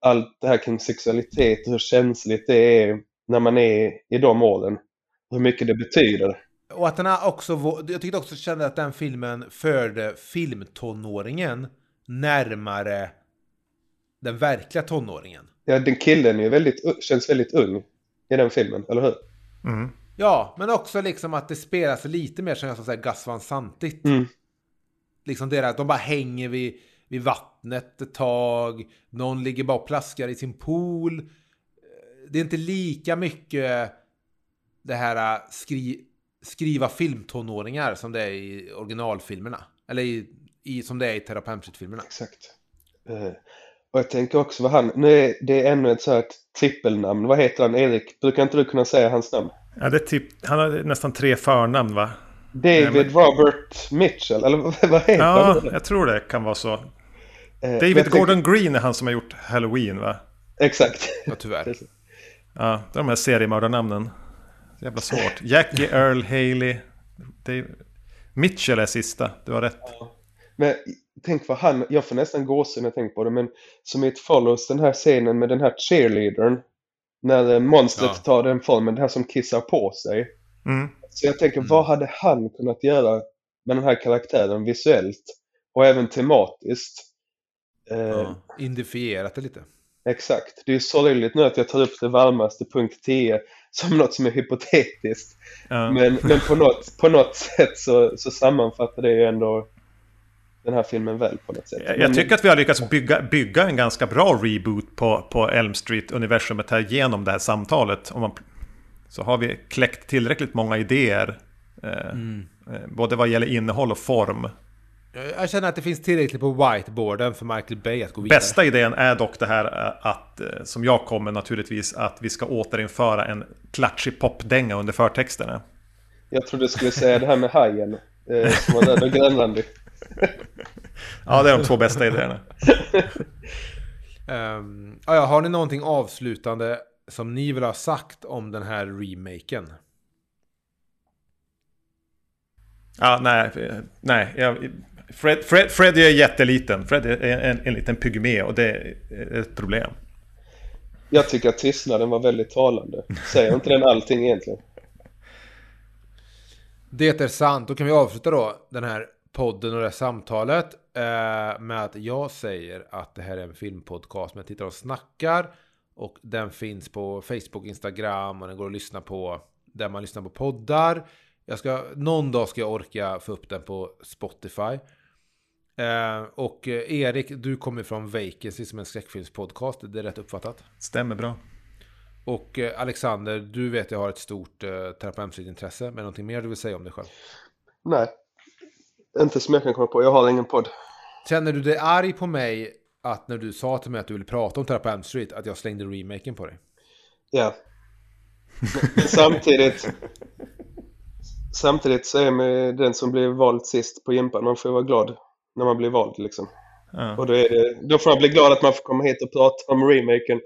Allt det här kring sexualitet och hur känsligt det är när man är i de åren. Hur mycket det betyder. Och att den också, jag tyckte också kände att den filmen förde filmtonåringen närmare den verkliga tonåringen. Ja, den killen är väldigt, känns väldigt ung i den filmen, eller hur? Mm. Ja, men också liksom att det spelas lite mer som jag säga Gus Van Santigt. Mm. Liksom det att de bara hänger vid vid vattnet ett tag. Någon ligger bara och plaskar i sin pool. Det är inte lika mycket det här äh, skri skriva filmtonåringar som det är i originalfilmerna. Eller i, i, som det är i Terapeutfilmerna. Exakt. Uh, och jag tänker också vad han, nu är det ännu ett så här trippelnamn. Vad heter han? Erik, brukar inte du kunna säga hans namn? Ja, det är typ, han har nästan tre förnamn va? David men... Robert Mitchell, eller vad heter ja, han? Ja, jag tror det kan vara så. Eh, David Gordon Green är han som har gjort Halloween va? Exakt. Ja, tyvärr. ja, det är de här seriemördarnamnen. Jävla svårt. Jackie Earl Haley. Dave... Mitchell är sista, du har rätt. Ja. Men tänk vad han, jag får nästan gåshud när jag tänker på det, men som i ett follows den här scenen med den här cheerleadern. När monstret ja. tar den formen, det här som kissar på sig. Mm. Så jag tänker, mm. vad hade han kunnat göra med den här karaktären visuellt? Och även tematiskt. Eh, ja, indifierat det lite. Exakt. Det är sorgligt nu att jag tar upp det varmaste punkt 10 som något som är hypotetiskt. Ja. Men, men på, något, på något sätt så, så sammanfattar det ju ändå den här filmen väl på något sätt. Jag, jag tycker att vi har lyckats bygga, bygga en ganska bra reboot på, på Elm Street-universumet här genom det här samtalet. Om man, så har vi kläckt tillräckligt många idéer. Eh, mm. eh, både vad gäller innehåll och form. Jag känner att det finns tillräckligt på whiteboarden för Michael Bay att gå vidare. Bästa idén är dock det här eh, att, eh, som jag kommer naturligtvis, att vi ska återinföra en klatschig popdänga under förtexterna. Jag trodde du skulle säga det här med hajen. Eh, som var där och ja, det är de två bästa idéerna. um, ja, har ni någonting avslutande som ni vill ha sagt om den här remaken? Ja, nej, nej. Jag, Fred, Fred, Fred är jätteliten. Fred är en, en liten pygmé och det är ett problem. Jag tycker att tystnaden var väldigt talande. Säger inte den allting egentligen? Det är sant. Då kan vi avsluta då den här podden och det här samtalet eh, med att jag säger att det här är en filmpodcast med tittar och snackar. Och den finns på Facebook, Instagram och den går att lyssna på där man lyssnar på poddar. Jag ska, någon dag ska jag orka få upp den på Spotify. Eh, och eh, Erik, du kommer från Vacancy som en skräckfilmspodcast. Det är rätt uppfattat? Stämmer bra. Och eh, Alexander, du vet jag har ett stort eh, terapeutsintresse. Men någonting mer du vill säga om dig själv? Nej, inte som jag kan komma på. Jag har ingen podd. Känner du dig arg på mig att när du sa till mig att du ville prata om Terapeut Street att jag slängde remaken på dig? Ja. Men samtidigt Samtidigt så är man den som blir vald sist på gympan. Man får vara glad när man blir vald liksom. Ja. Och då, är det, då får man bli glad att man får komma hit och prata om remaken.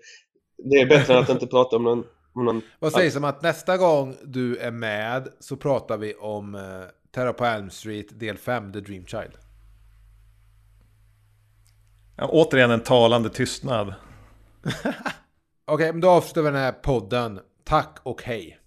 Det är bättre än att inte prata om någon... Om någon Vad sägs om att nästa gång du är med så pratar vi om uh, Terror på Elm Street del 5, The Dream Child. Ja, återigen en talande tystnad. Okej, okay, men då avslutar vi den här podden. Tack och hej.